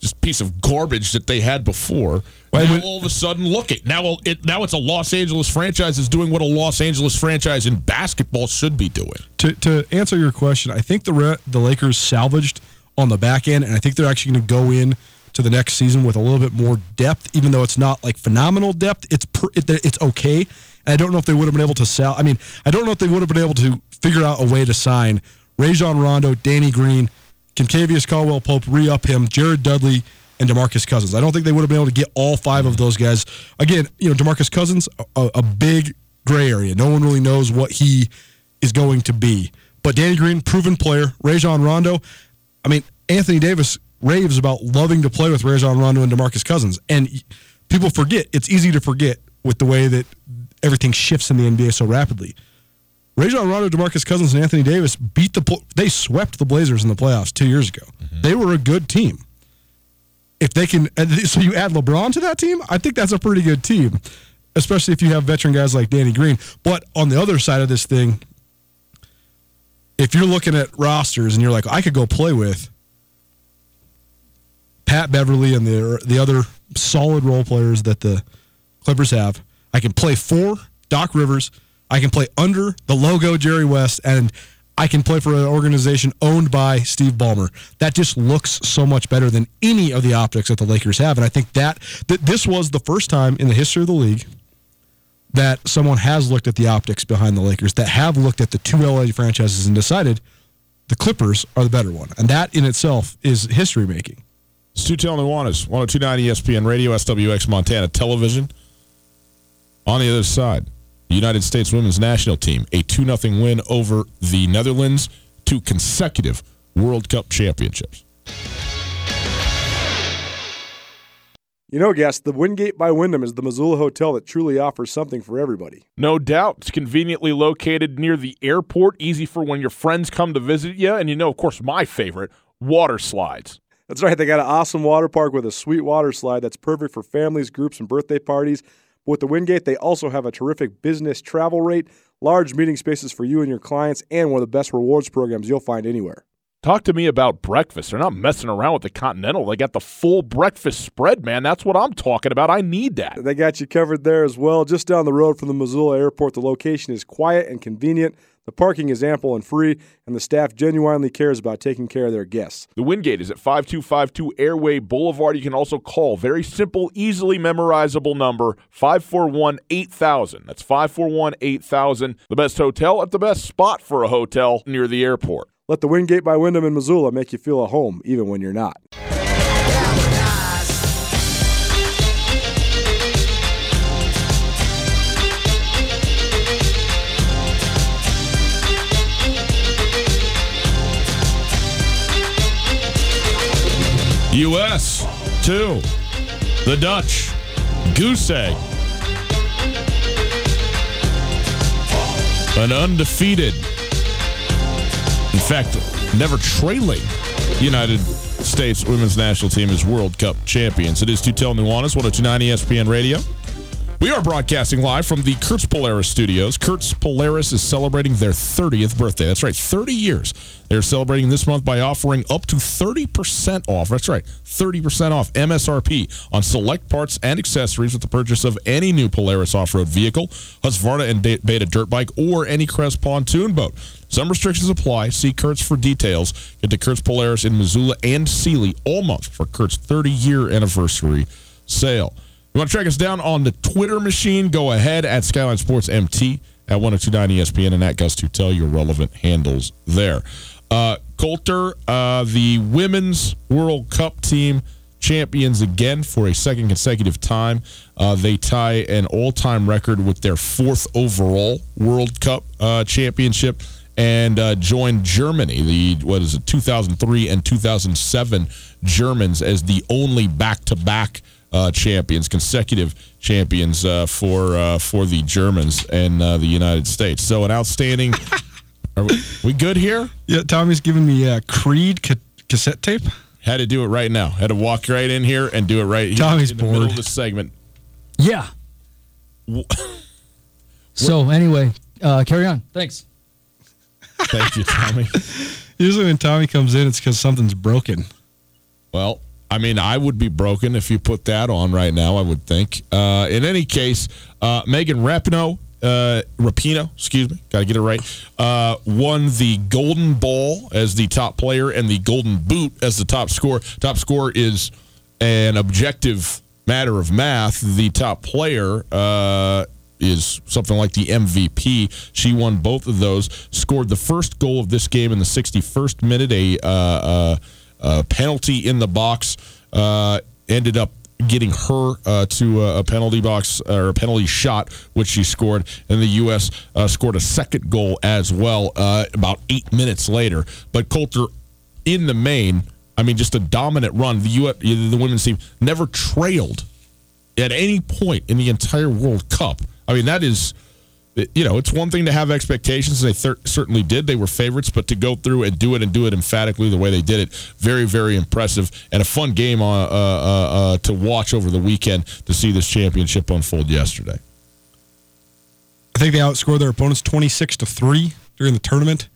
just piece of garbage that they had before. Well, now all of a sudden, look it now. It now it's a Los Angeles franchise is doing what a Los Angeles franchise in basketball should be doing. To to answer your question, I think the the Lakers salvaged on the back end, and I think they're actually going to go in to the next season with a little bit more depth, even though it's not like phenomenal depth. It's per, it, it's okay. And I don't know if they would have been able to sell. I mean, I don't know if they would have been able to figure out a way to sign Rajon Rondo, Danny Green, Kentavious Caldwell Pope, re up him, Jared Dudley, and Demarcus Cousins. I don't think they would have been able to get all five of those guys. Again, you know, Demarcus Cousins, a, a big gray area. No one really knows what he is going to be. But Danny Green, proven player. Rajon Rondo, I mean, Anthony Davis raves about loving to play with Rajon Rondo and Demarcus Cousins. And people forget, it's easy to forget with the way that everything shifts in the NBA so rapidly. Rajon Rondo, DeMarcus Cousins, and Anthony Davis beat the they swept the Blazers in the playoffs two years ago. Mm-hmm. They were a good team. If they can, so you add LeBron to that team, I think that's a pretty good team, especially if you have veteran guys like Danny Green. But on the other side of this thing, if you're looking at rosters and you're like, I could go play with Pat Beverley and the the other solid role players that the Clippers have, I can play for Doc Rivers I can play under the logo Jerry West, and I can play for an organization owned by Steve Ballmer. That just looks so much better than any of the optics that the Lakers have. And I think that, that this was the first time in the history of the league that someone has looked at the optics behind the Lakers, that have looked at the two LA franchises and decided the Clippers are the better one. And that in itself is history making. Tutel Nuanez, 1029 ESPN Radio, SWX Montana Television. On the other side, United States women's national team, a 2 0 win over the Netherlands, two consecutive World Cup championships. You know, guests, the Wingate by Wyndham is the Missoula hotel that truly offers something for everybody. No doubt. It's conveniently located near the airport, easy for when your friends come to visit you. And you know, of course, my favorite, water slides. That's right. They got an awesome water park with a sweet water slide that's perfect for families, groups, and birthday parties. With the Wingate, they also have a terrific business travel rate, large meeting spaces for you and your clients, and one of the best rewards programs you'll find anywhere. Talk to me about breakfast. They're not messing around with the Continental. They got the full breakfast spread, man. That's what I'm talking about. I need that. They got you covered there as well. Just down the road from the Missoula airport, the location is quiet and convenient. The parking is ample and free, and the staff genuinely cares about taking care of their guests. The Wingate is at 5252 Airway Boulevard. You can also call very simple, easily memorizable number 541 8000. That's 541 8000. The best hotel at the best spot for a hotel near the airport. Let the Wingate by Wyndham in Missoula make you feel at home, even when you're not. U.S. two. The Dutch. Goose egg. An undefeated, in fact, never trailing United States women's national team is World Cup champions. It is Tutel Nuanez, 1029 ESPN Radio. We are broadcasting live from the Kurtz Polaris studios. Kurtz Polaris is celebrating their 30th birthday. That's right, 30 years. They're celebrating this month by offering up to 30% off. That's right, 30% off MSRP on select parts and accessories with the purchase of any new Polaris off road vehicle, Husqvarna and Beta dirt bike, or any Crest pontoon boat. Some restrictions apply. See Kurtz for details. Get to Kurtz Polaris in Missoula and Seeley all month for Kurt's 30 year anniversary sale. You want to track us down on the Twitter machine? Go ahead at Skyline Sports MT at 1029 ESPN and at Gus to tell your relevant handles there. Uh, Colter, uh, the women's World Cup team champions again for a second consecutive time. Uh, they tie an all time record with their fourth overall World Cup uh, championship and uh, joined Germany, the what is it, 2003 and 2007 Germans as the only back to back champions, consecutive champions uh, for uh, for the Germans and uh, the United States. So an outstanding. are we, we, good here? Yeah, Tommy's giving me a Creed ca- cassette tape. Had to do it right now. Had to walk right in here and do it right. Tommy's in the bored. middle of the segment. Yeah. so anyway, uh, carry on. Thanks. Thank you, Tommy. Usually when Tommy comes in, it's because something's broken. Well, I mean, I would be broken if you put that on right now. I would think. Uh, in any case, uh, Megan Rapinoe, uh, Rapinoe, excuse me, got to get it right, uh, won the Golden Ball as the top player and the Golden Boot as the top scorer. Top scorer is an objective matter of math. The top player uh, is something like the MVP. She won both of those. Scored the first goal of this game in the 61st minute. A uh, uh, penalty in the box uh, ended up getting her uh, to a penalty box or a penalty shot, which she scored. And the U.S. Uh, scored a second goal as well uh, about eight minutes later. But Colter, in the main, I mean, just a dominant run. The U.S. the women's team never trailed at any point in the entire World Cup. I mean, that is you know, it's one thing to have expectations. They certainly did. They were favorites, but to go through and do it and do it emphatically the way they did it, very, very impressive and a fun game uh, uh, uh, to watch over the weekend to see this championship unfold yesterday. I think they outscored their opponents 26 to 3 during the tournament.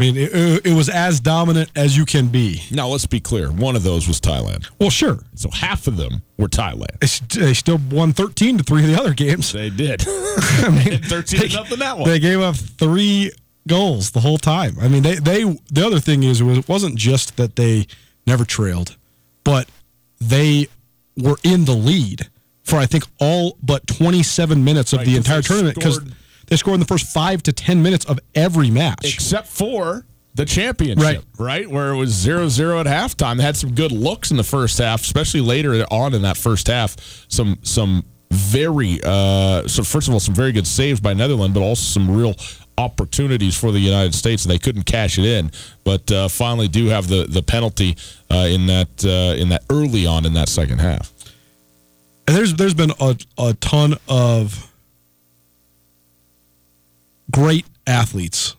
I mean, it, it, was as dominant as you can be. Now, let's be clear. One of those was Thailand. Well, sure. So half of them were Thailand. They still won 13 to three of the other games. They did. I mean, 13 to nothing that one. They gave up three goals the whole time. I mean, they, they the other thing is, it wasn't just that they never trailed, but they were in the lead for, I think, all but 27 minutes of right, the entire tournament because – they scored in the first five to 10 minutes of every match. Except for the championship, right? right? Where it was 0 0 at halftime. They had some good looks in the first half, especially later on in that first half. Some, some very, uh, so first of all, some very good saves by Netherlands, but also some real opportunities for the United States, and they couldn't cash it in. But uh, finally, do have the the penalty uh, in that uh, in that early on in that second half. And there's there's been a, a ton of great athletes,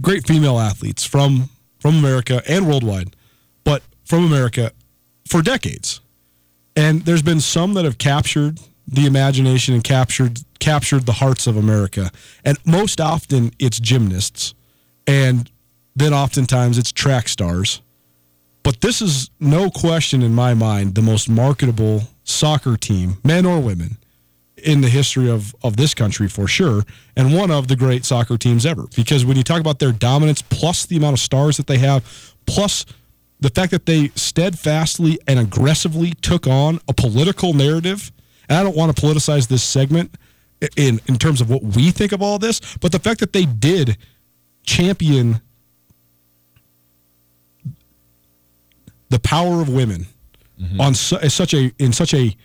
great female athletes from from America and worldwide, but from America for decades. And there's been some that have captured the imagination and captured captured the hearts of America. And most often it's gymnasts and then oftentimes it's track stars. But this is no question in my mind the most marketable soccer team, men or women, in the history of, of this country for sure, and one of the great soccer teams ever. Because when you talk about their dominance, plus the amount of stars that they have, plus the fact that they steadfastly and aggressively took on a political narrative, and I don't want to politicize this segment in, in terms of what we think of all this, but the fact that they did champion the power of women mm-hmm. on su- such a in such a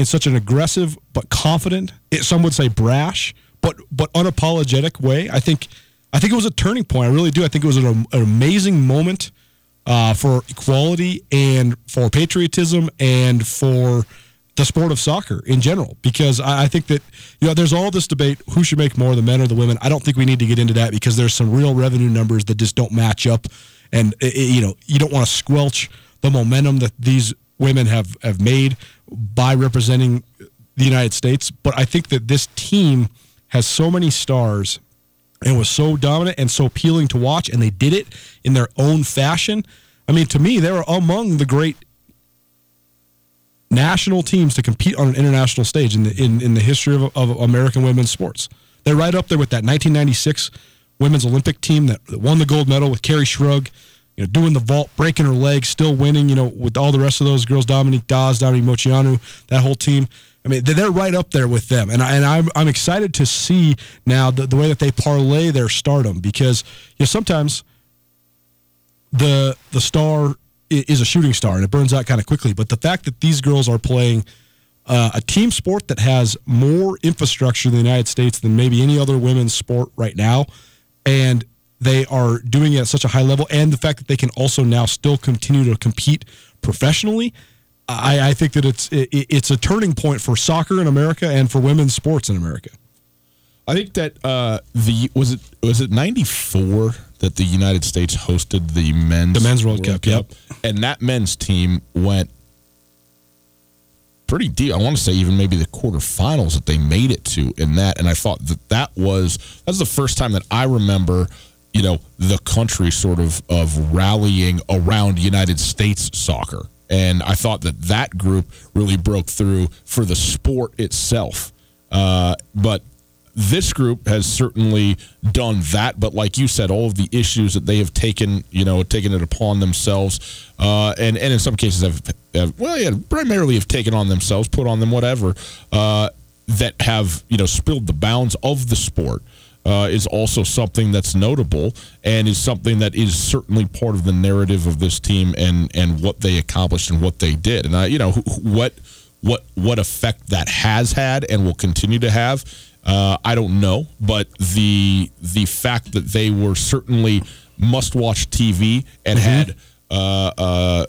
in such an aggressive but confident, some would say brash, but but unapologetic way. I think I think it was a turning point. I really do. I think it was an, an amazing moment uh, for equality and for patriotism and for the sport of soccer in general. Because I, I think that you know there's all this debate who should make more, the men or the women. I don't think we need to get into that because there's some real revenue numbers that just don't match up, and it, you know you don't want to squelch the momentum that these women have have made by representing the United States. But I think that this team has so many stars and was so dominant and so appealing to watch, and they did it in their own fashion. I mean, to me, they were among the great national teams to compete on an international stage in the in, in the history of, of American women's sports. They're right up there with that 1996 women's Olympic team that won the gold medal with Kerri Strug, you know, doing the vault, breaking her leg, still winning, you know, with all the rest of those girls, Dominique Dawes, Dominique Moceanu, that whole team. I mean, they're right up there with them, and I, and I'm I'm excited to see now the, the way that they parlay their stardom because you know sometimes the the star is a shooting star and it burns out kind of quickly, but the fact that these girls are playing uh, a team sport that has more infrastructure in the United States than maybe any other women's sport right now, and they are doing it at such a high level, and the fact that they can also now still continue to compete professionally I, I think that it's it, it's a turning point for soccer in America and for women's sports in America. I think that uh, the was it was it ninety four that the United States hosted the men's the men's World, World Cup, Cup, yep, and that men's team went pretty deep. I want to say even maybe the quarterfinals that they made it to in that, and I thought that that was that's the first time that I remember you know the country sort of of rallying around United States soccer and I thought that that group really broke through for the sport itself. Uh, but this group has certainly done that. But like you said, all of the issues that they have taken, you know, taken it upon themselves, uh, and and in some cases have, have, well, yeah, primarily have taken on themselves, put on them whatever, uh, that have you know spilled the bounds of the sport uh, is also something that's notable and is something that is certainly part of the narrative of this team and and what they accomplished and what they did. And I, you know, what what what effect that has had and will continue to have. Uh, I don't know, but the the fact that they were certainly must watch TV and mm-hmm. had uh, uh,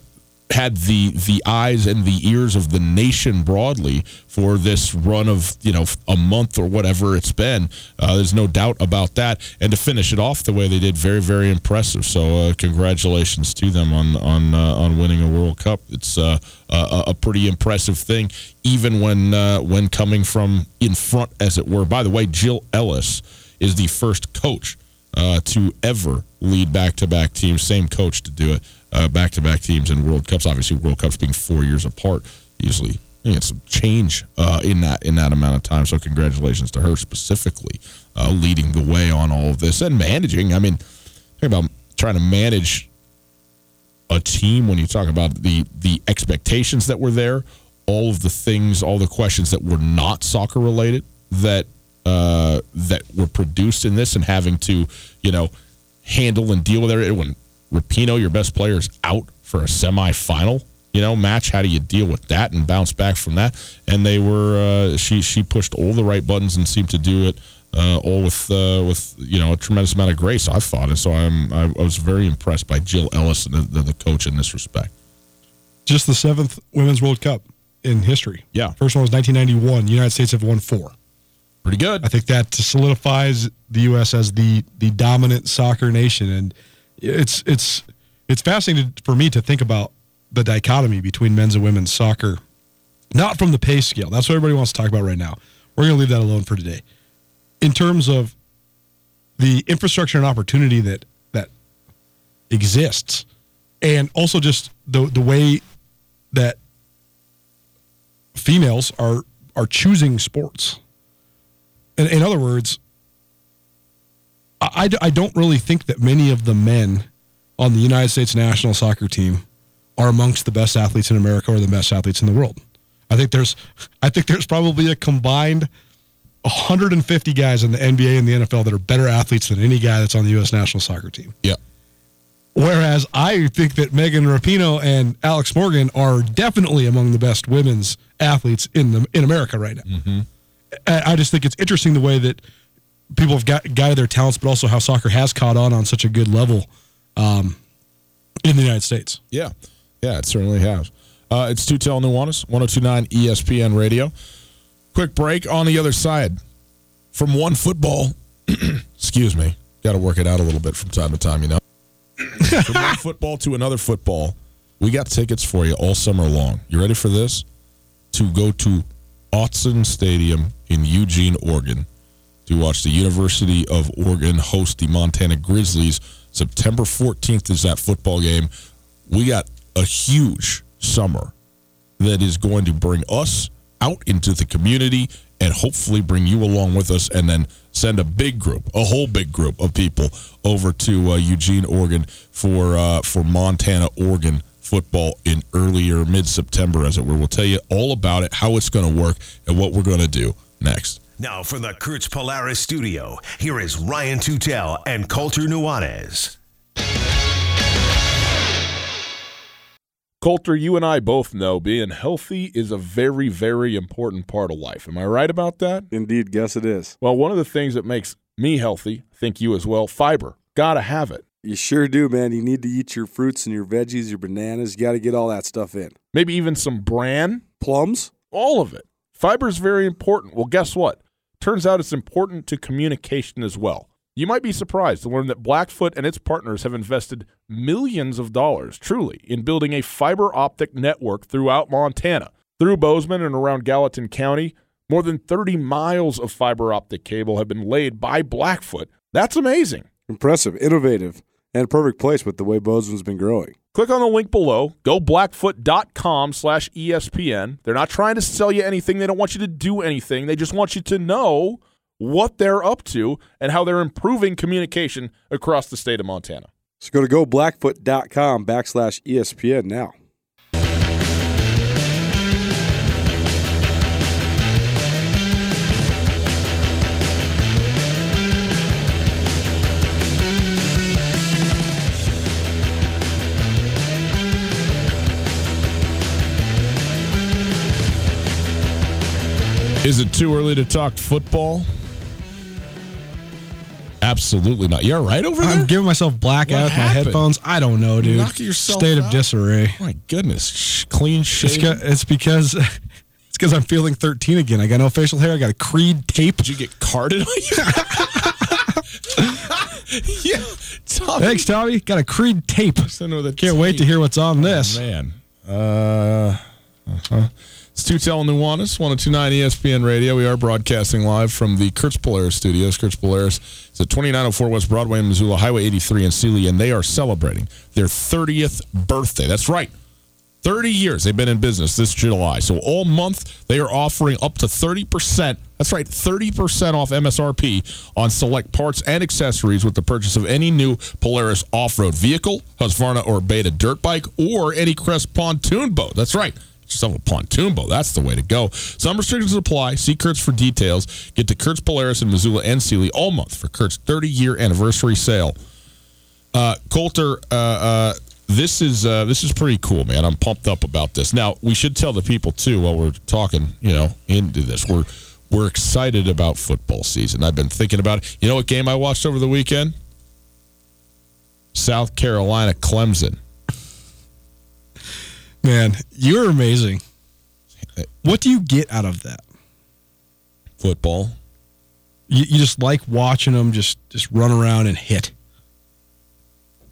had the the eyes and the ears of the nation broadly for this run of you know a month or whatever it's been. Uh, there's no doubt about that, and to finish it off the way they did, very very impressive. So uh, congratulations to them on on uh, on winning a World Cup. It's uh, a, a, pretty impressive thing, even when uh, when coming from in front, as it were. By the way, Jill Ellis is the first coach uh, to ever lead back to back teams. Same coach to do it back to back teams in World Cups. Obviously, World Cups being four years apart, usually you get some change uh, in that in that amount of time. So congratulations to her specifically, uh, leading the way on all of this and managing. I mean, think about trying to manage a team when you talk about the the expectations that were there, all of the things, all the questions that were not soccer related that uh, that were produced in this, and having to you know handle and deal with it when Rapinoe, your best player, is out for a semifinal. You know, match. How do you deal with that and bounce back from that? And they were. Uh, she she pushed all the right buttons and seemed to do it uh, all with uh, with you know a tremendous amount of grace. I thought, and so I'm I was very impressed by Jill Ellis, the, the coach, in this respect. Just the seventh Women's World Cup in history. Yeah, first one was 1991. The United States have won four. Pretty good. I think that solidifies the U.S. as the the dominant soccer nation and it's it's it's fascinating for me to think about the dichotomy between men's and women's soccer, not from the pay scale. That's what everybody wants to talk about right now. We're going to leave that alone for today. In terms of the infrastructure and opportunity that that exists, and also just the the way that females are are choosing sports. In, in other words, I, I don't really think that many of the men on the United States national soccer team are amongst the best athletes in America or the best athletes in the world. I think there's I think there's probably a combined 150 guys in the NBA and the NFL that are better athletes than any guy that's on the U.S. national soccer team. Yeah. Whereas I think that Megan Rapinoe and Alex Morgan are definitely among the best women's athletes in the in America right now. Mm-hmm. I just think it's interesting the way that people have got guided their talents, but also how soccer has caught on on such a good level um, in the United States. Yeah, yeah, it certainly has. Uh, it's Tutel Nuanez, 1029 ESPN Radio. Quick break on the other side. From one football, excuse me, got to work it out a little bit from time to time, you know. from one football to another football, we got tickets for you all summer long. You ready for this? To go to Autzen Stadium in Eugene, Oregon to watch the University of Oregon host the Montana Grizzlies. September 14th is that football game. We got a huge summer that is going to bring us out into the community and hopefully bring you along with us and then send a big group, a whole big group of people over to uh, Eugene, Oregon for uh, for Montana, Oregon football in earlier mid September, as it were. We'll tell you all about it, how it's going to work, and what we're going to do next. Now, from the Kurtz Polaris studio, here is Ryan Tutel and Colter Nuanez. Colter, you and I both know being healthy is a very, very important part of life. Am I right about that? Indeed, guess it is. Well, one of the things that makes me healthy, think you as well, fiber. Gotta have it. You sure do, man. You need to eat your fruits and your veggies, your bananas. You got to get all that stuff in. Maybe even some bran, plums, all of it. Fiber is very important. Well, guess what? Turns out it's important to communication as well. You might be surprised to learn that Blackfoot and its partners have invested millions of dollars, truly, in building a fiber optic network throughout Montana. Through Bozeman and around Gallatin County, more than 30 miles of fiber optic cable have been laid by Blackfoot. That's amazing. Impressive, innovative, and a perfect place with the way Bozeman's been growing. Click on the link below. Go blackfoot.com slash ESPN. They're not trying to sell you anything. They don't want you to do anything. They just want you to know what they're up to and how they're improving communication across the state of Montana. So go to goblackfoot.com backslash ESPN now. Is it too early to talk football? Absolutely not. You're right over there. I'm giving myself blackout with my headphones. I don't know, dude. Knock yourself State out. of disarray. Oh my goodness, clean shave. It's, it's because it's because I'm feeling 13 again. I got no facial hair. I got a Creed tape. Did you get carded on you? yeah. Tommy. Thanks, Tommy. Got a Creed tape. Can't tape. wait to hear what's on this. Oh, man. Uh, uh-huh. It's Tutel Nuanez, 1029 ESPN Radio. We are broadcasting live from the Kurtz Polaris studios. Kurtz Polaris is at 2904 West Broadway in Missoula, Highway 83 in Seeley, and they are celebrating their 30th birthday. That's right. 30 years they've been in business this July. So all month they are offering up to 30%. That's right, 30% off MSRP on select parts and accessories with the purchase of any new Polaris off-road vehicle, Husqvarna or Beta dirt bike, or any Crest pontoon boat. That's right yourself a pontoon boat. That's the way to go. Some restrictions apply. See Kurtz for details. Get to Kurtz Polaris in Missoula and Seeley all month for Kurt's 30 year anniversary sale. Uh, Colter, uh, uh, this is uh, this is pretty cool, man. I'm pumped up about this. Now we should tell the people too while we're talking, you know, into this. We're we're excited about football season. I've been thinking about it. You know what game I watched over the weekend? South Carolina Clemson. Man, you're amazing. Uh, what do you get out of that? Football. You, you just like watching them just just run around and hit.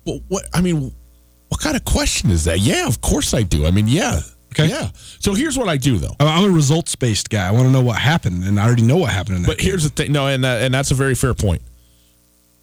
Well, what I mean, what kind of question is that? Yeah, of course I do. I mean, yeah. Okay. Yeah. So here's what I do though. I'm a results based guy. I want to know what happened, and I already know what happened. but game. here's the thing. No, and that, and that's a very fair point.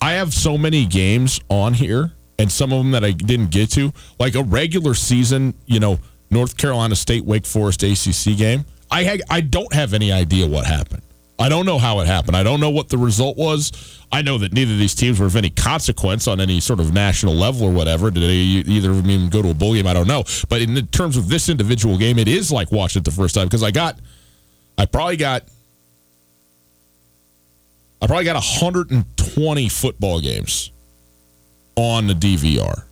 I have so many games on here and some of them that I didn't get to, like a regular season, you know, North Carolina State Wake Forest ACC game. I ha- I don't have any idea what happened. I don't know how it happened. I don't know what the result was. I know that neither of these teams were of any consequence on any sort of national level or whatever. Did either of them even go to a bowl game? I don't know. But in terms of this individual game, it is like watching it the first time because I got, I probably got, I probably got 120 football games on the DVR.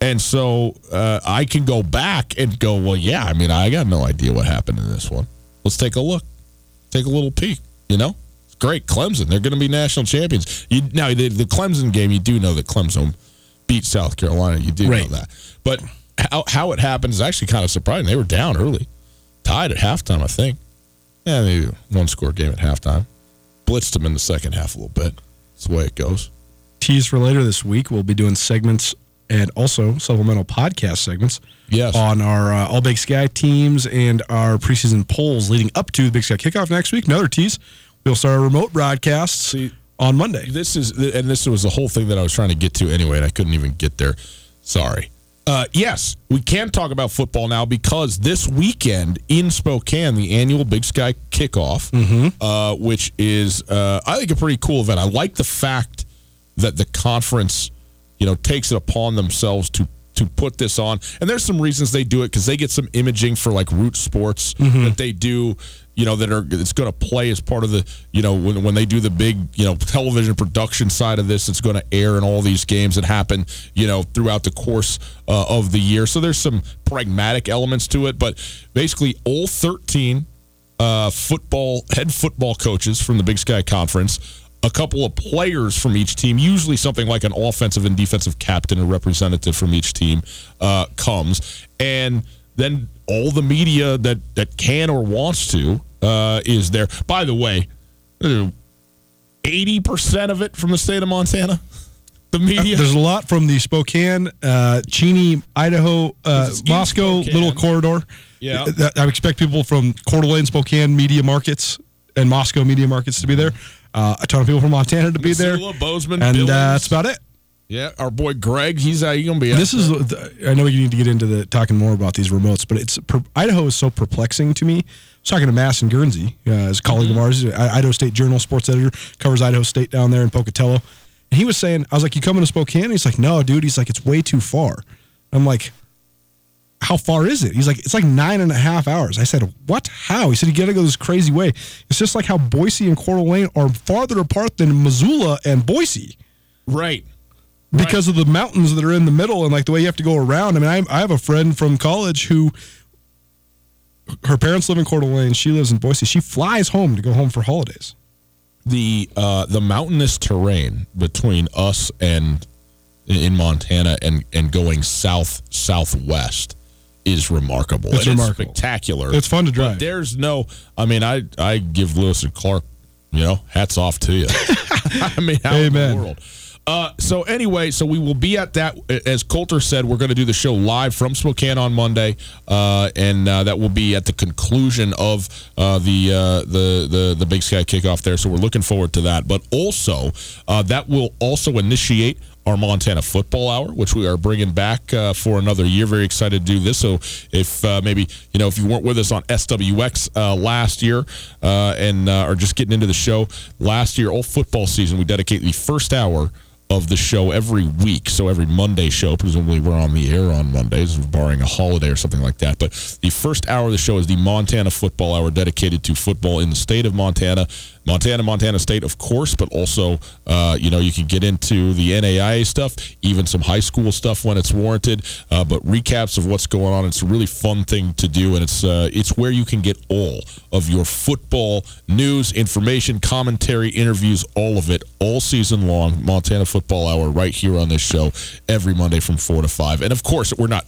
And so uh, I can go back and go, well, yeah, I mean, I got no idea what happened in this one. Let's take a look, take a little peek, you know? It's great. Clemson, they're going to be national champions. You, now, the, the, Clemson game, you do know that Clemson beat South Carolina. You do right. know that. But how, how it happened is actually kind of surprising. They were down early, tied at halftime, I think. Yeah, maybe one score game at halftime. Blitzed them in the second half a little bit. That's the way it goes tease for later this week. We'll be doing segments and also supplemental podcast segments yes. on our uh, All Big Sky teams and our preseason polls leading up to the Big Sky kickoff next week. Another tease. We'll start our remote broadcasts See, on Monday. This is and this was the whole thing that I was trying to get to anyway, and I couldn't even get there. Sorry. Uh, yes, we can talk about football now because this weekend in Spokane, the annual Big Sky kickoff, mm-hmm. uh, which is, uh, I think, a pretty cool event. I like the fact that the conference, you know, takes it upon themselves to to put this on. And there's some reasons they do it because they get some imaging for like root sports mm-hmm. that they do you know, that are it's going to play as part of the, you know, when, when they do the big, you know, television production side of this, it's going to air in all these games that happen, you know, throughout the course uh, of the year. So there's some pragmatic elements to it, but basically all 13 uh, football head football coaches from the Big Sky Conference. A couple of players from each team, usually something like an offensive and defensive captain, a representative from each team, uh, comes. And then all the media that that can or wants to uh, is there. By the way, eighty percent of it from the state of Montana. The media. Uh, there's a lot from the Spokane, uh, Cheney, Idaho, uh, Moscow Spokane. little corridor. Yeah, I expect people from Coeur d'Alene, Spokane media markets, and Moscow media markets to be there. Uh, a ton of people from Montana to be Missoula, there. Bozeman, and uh, that's about it. Yeah, our boy Greg, he's uh, gonna be. This is. I know you need to get into the talking more about these remotes, but it's Idaho is so perplexing to me. I was talking to Mass and Guernsey, uh, a colleague mm-hmm. of ours, Idaho State Journal sports editor, covers Idaho State down there in Pocatello, and he was saying, I was like, "You coming to Spokane?" And he's like, "No, dude." He's like, "It's way too far." I'm like, "How far is it?" He's like, "It's like nine and a half hours." I said, "What? How?" He said, "You got to go this crazy way." It's just like how Boise and Coeur d'Alene are farther apart than Missoula and Boise. Right because right. of the mountains that are in the middle and like the way you have to go around. I mean, I, I have a friend from college who her parents live in Coeur d'Alene. She lives in Boise. She flies home to go home for holidays. The uh, the mountainous terrain between us and in Montana and and going south southwest is remarkable. It's and remarkable. It's spectacular. It's fun to drive. But there's no. I mean, I I give Lewis and Clark, you know, hats off to you. I mean, how Amen. in the world? Uh, so anyway, so we will be at that. As Colter said, we're going to do the show live from Spokane on Monday, uh, and uh, that will be at the conclusion of uh, the uh, the the the Big Sky kickoff there. So we're looking forward to that. But also, uh, that will also initiate our Montana Football Hour, which we are bringing back uh, for another year. Very excited to do this. So if uh, maybe you know if you weren't with us on SWX uh, last year and are just getting into the show last year, all football season, we dedicate the first hour of the show every week. So every Monday show, presumably we're on the air on Mondays, barring a holiday or something like that. But the first hour of the show is the Montana Football Hour dedicated to football in the state of Montana. Montana, Montana State, of course, but also, uh, you know, you can get into the NAIA stuff, even some high school stuff when it's warranted. Uh, but recaps of what's going on. It's a really fun thing to do, and it's uh, it's where you can get all of your football news, information, commentary, interviews, all of it, all season long. Montana Football Hour right here on this show every Monday from four to five. And of course, we're not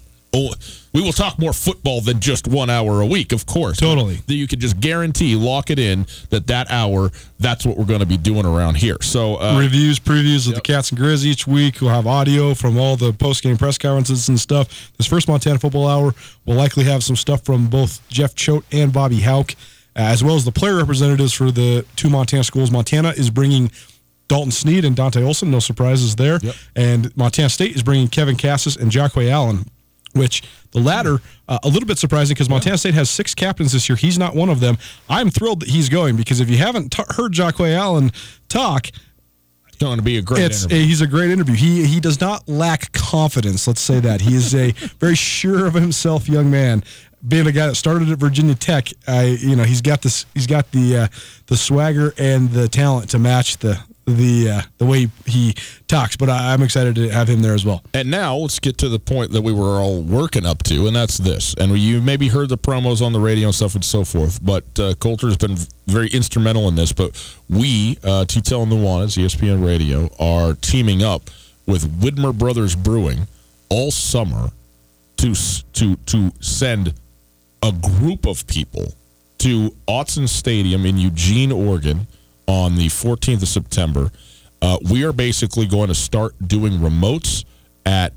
we will talk more football than just one hour a week, of course. Totally. That you can just guarantee, lock it in that that hour, that's what we're going to be doing around here. So uh, reviews, previews of the Cats and Grizz each week. We'll have audio from all the post game press conferences and stuff. This first Montana Football Hour will likely have some stuff from both Jeff Choate and Bobby Hauck, uh, as well as the player representatives for the two Montana schools. Montana is bringing. Dalton Sneed and Dante Olson, no surprises there. Yep. And Montana State is bringing Kevin Kassis and Jacque Allen which the latter uh, a little bit surprising because Montana State has six captains this year. He's not one of them. I'm thrilled that he's going because if you haven't t- heard Jacque Allen talk, it's going to be a great. It's a, he's a great interview. He he does not lack confidence. Let's say that he is a very sure of himself young man. Being a guy that started at Virginia Tech, I you know he's got this he's got the uh, the swagger and the talent to match the the uh, the way he talks. But I, am excited to have him there as well. And now let's get to the point that we were all working up to, and that's this. And you maybe heard the promos on the radio and stuff and so forth. But uh, Colter has been very instrumental in this. But we, uh, Tutel and Nuanez, ESPN Radio, are teaming up with Widmer Brothers Brewing all summer to to to send a group of people to Autzen Stadium in Eugene, Oregon on the 14th of September. Uh, we are basically going to start doing remotes at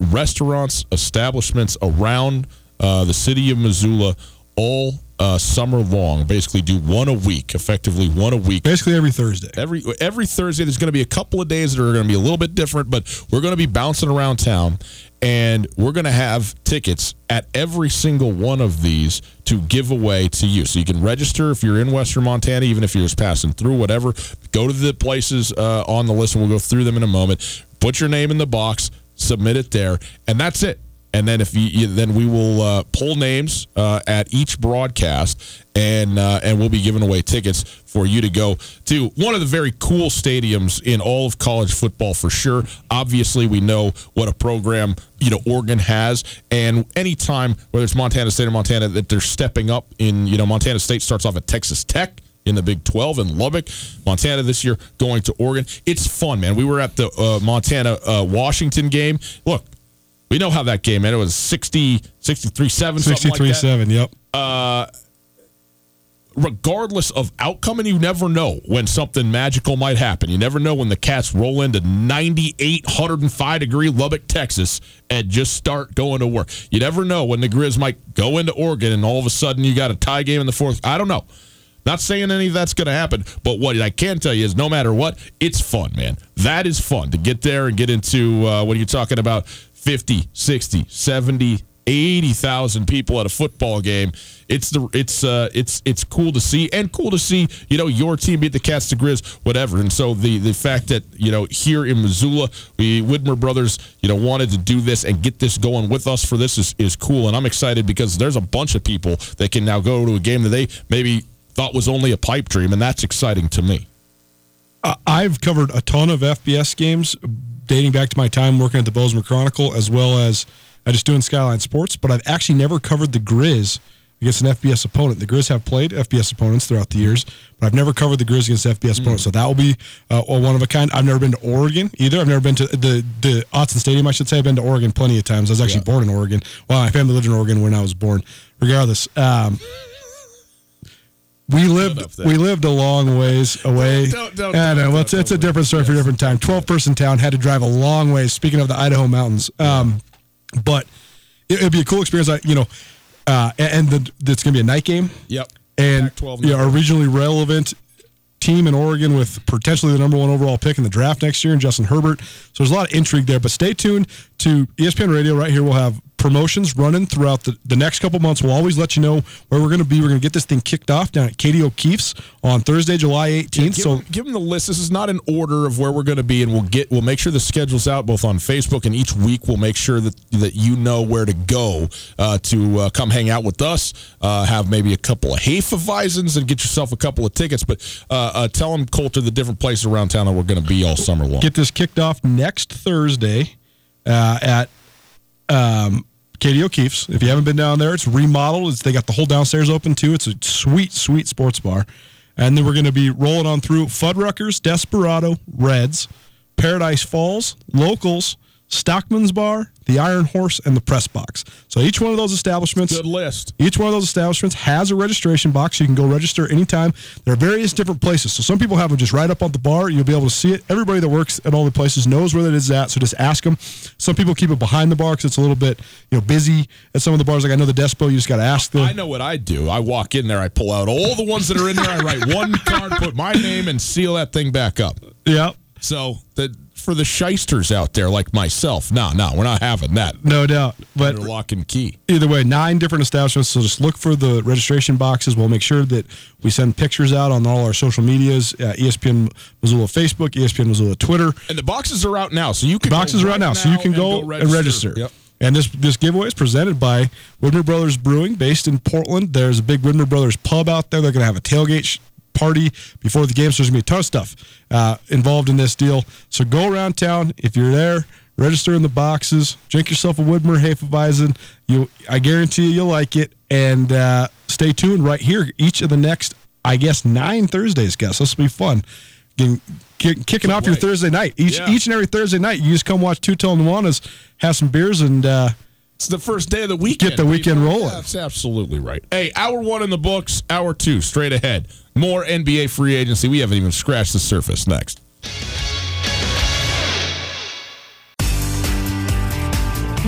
restaurants, establishments around uh, the city of Missoula all uh, summer long. Basically, do one a week, effectively one a week. Basically, every Thursday. Every every Thursday, there's going to be a couple of days that are going to be a little bit different, but we're going to be bouncing around town, and we're going to have tickets at every single one of these to give away to you. So you can register if you're in Western Montana, even if you're just passing through, whatever. Go to the places uh, on the list, and we'll go through them in a moment. Put your name in the box, submit it there, and that's it and then if you, you then we will uh, pull names uh, at each broadcast, and uh, and we'll be giving away tickets for you to go to one of the very cool stadiums in all of college football for sure. Obviously, we know what a program you know Oregon has, and anytime whether it's Montana State or Montana that they're stepping up in you know Montana State starts off at Texas Tech in the Big 12 in Lubbock. Montana this year going to Oregon. It's fun, man. We were at the uh, Montana uh, Washington game. Look, we know how that game ended. It was 60, 63 7, 63 like 7, yep. Uh, regardless of outcome, and you never know when something magical might happen. You never know when the Cats roll into 98, 105 degree Lubbock, Texas, and just start going to work. You never know when the Grizz might go into Oregon and all of a sudden you got a tie game in the fourth. I don't know. Not saying any of that's going to happen, but what I can tell you is no matter what, it's fun, man. That is fun to get there and get into uh, what are you talking about 50, 60, 70, 80,000 people at a football game. It's the it's uh it's it's cool to see and cool to see, you know, your team beat the Cats to Grizz, whatever. And so the the fact that, you know, here in Missoula, the Widmer brothers, you know, wanted to do this and get this going with us for this is, is cool. And I'm excited because there's a bunch of people that can now go to a game that they maybe thought was only a pipe dream, and that's exciting to me. I've covered a ton of FBS games dating back to my time working at the Bozeman Chronicle, as well as I just doing Skyline Sports. But I've actually never covered the Grizz against an FBS opponent. The Grizz have played FBS opponents throughout the years, but I've never covered the Grizz against FBS mm. opponents. So that will be uh, one of a kind. I've never been to Oregon either. I've never been to the the Autzen Stadium. I should say I've been to Oregon plenty of times. I was actually yeah. born in Oregon. Well, my family lived in Oregon when I was born. Regardless. Um, we lived we lived a long ways away. Don't, don't, I know. Well, it's, it's a different story for a different time. Twelve person town had to drive a long ways. Speaking of the Idaho mountains, um, but it, would be a cool experience. I, you know, uh, and the, it's going to be a night game. Yep. And know, a regionally relevant team in Oregon with potentially the number one overall pick in the draft next year, and Justin Herbert. So there's a lot of intrigue there. But stay tuned to ESPN Radio. Right here, we'll have promotions running throughout the, the next couple months. We'll always let you know where we're going to be. We're going to get this thing kicked off down at Katie O'Keefe's on Thursday, July 18th. Yeah, give, so give them the list. This is not an order of where we're going to be, and we'll get we'll make sure the schedule's out both on Facebook and each week we'll make sure that that you know where to go uh, to uh, come hang out with us. Uh, have maybe a couple of Hefeweizens and get yourself a couple of tickets. But uh, uh, tell them Colter the different places around town that we're going to be all summer long. Get this kicked off next Thursday uh, at um, Katie O'Keefe's. If you haven't been down there, it's remodeled. It's, they got the whole downstairs open too. It's a sweet, sweet sports bar. And then we're going to be rolling on through Fuddruckers, Desperado, Reds, Paradise Falls, Locals, Stockman's Bar, the Iron Horse, and the Press Box. So each one of those establishments, good list. Each one of those establishments has a registration box. So you can go register anytime. There are various different places. So some people have them just right up on the bar. You'll be able to see it. Everybody that works at all the places knows where that is at. So just ask them. Some people keep it behind the bar because it's a little bit you know busy at some of the bars. Like I know the Despo, you just got to ask them. I know what I do. I walk in there, I pull out all the ones that are in there. I write one card, put my name, and seal that thing back up. Yeah. So the for the shysters out there like myself. No, no, we're not having that. No doubt. But Under lock and key. Either way, nine different establishments. So just look for the registration boxes. We'll make sure that we send pictures out on all our social medias: uh, ESPN Missoula Facebook, ESPN Missoula Twitter. And the boxes are out now, so you can. Boxes are out now, so you can go, and, go register. And register. Yep. And this this giveaway is presented by Widmer Brothers Brewing, based in Portland. There's a big Widmer Brothers pub out there. They're going to have a tailgate party before the game. So there's going to be a ton of stuff uh, involved in this deal. So go around town. If you're there, register in the boxes, drink yourself a Widmer Hefeweizen. You, I guarantee you, you'll like it. And uh, stay tuned right here. Each of the next, I guess, nine Thursdays, guys. This will be fun. Getting, kick, kicking off your Thursday night. Each yeah. each and every Thursday night, you just come watch Two Tone Nuanez, have some beers, and uh, it's the first day of the weekend. Get the weekend rolling. That's absolutely right. Hey, hour one in the books, hour two straight ahead. More NBA free agency. We haven't even scratched the surface. Next.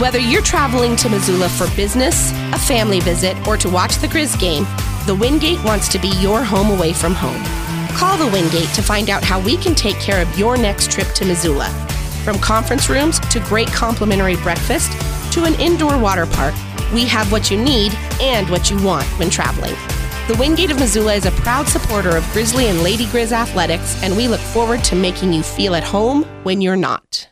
Whether you're traveling to Missoula for business, a family visit, or to watch the Grizz game, The Wingate wants to be your home away from home. Call the Wingate to find out how we can take care of your next trip to Missoula. From conference rooms to great complimentary breakfast to an indoor water park, we have what you need and what you want when traveling. The Wingate of Missoula is a proud supporter of Grizzly and Lady Grizz athletics, and we look forward to making you feel at home when you're not.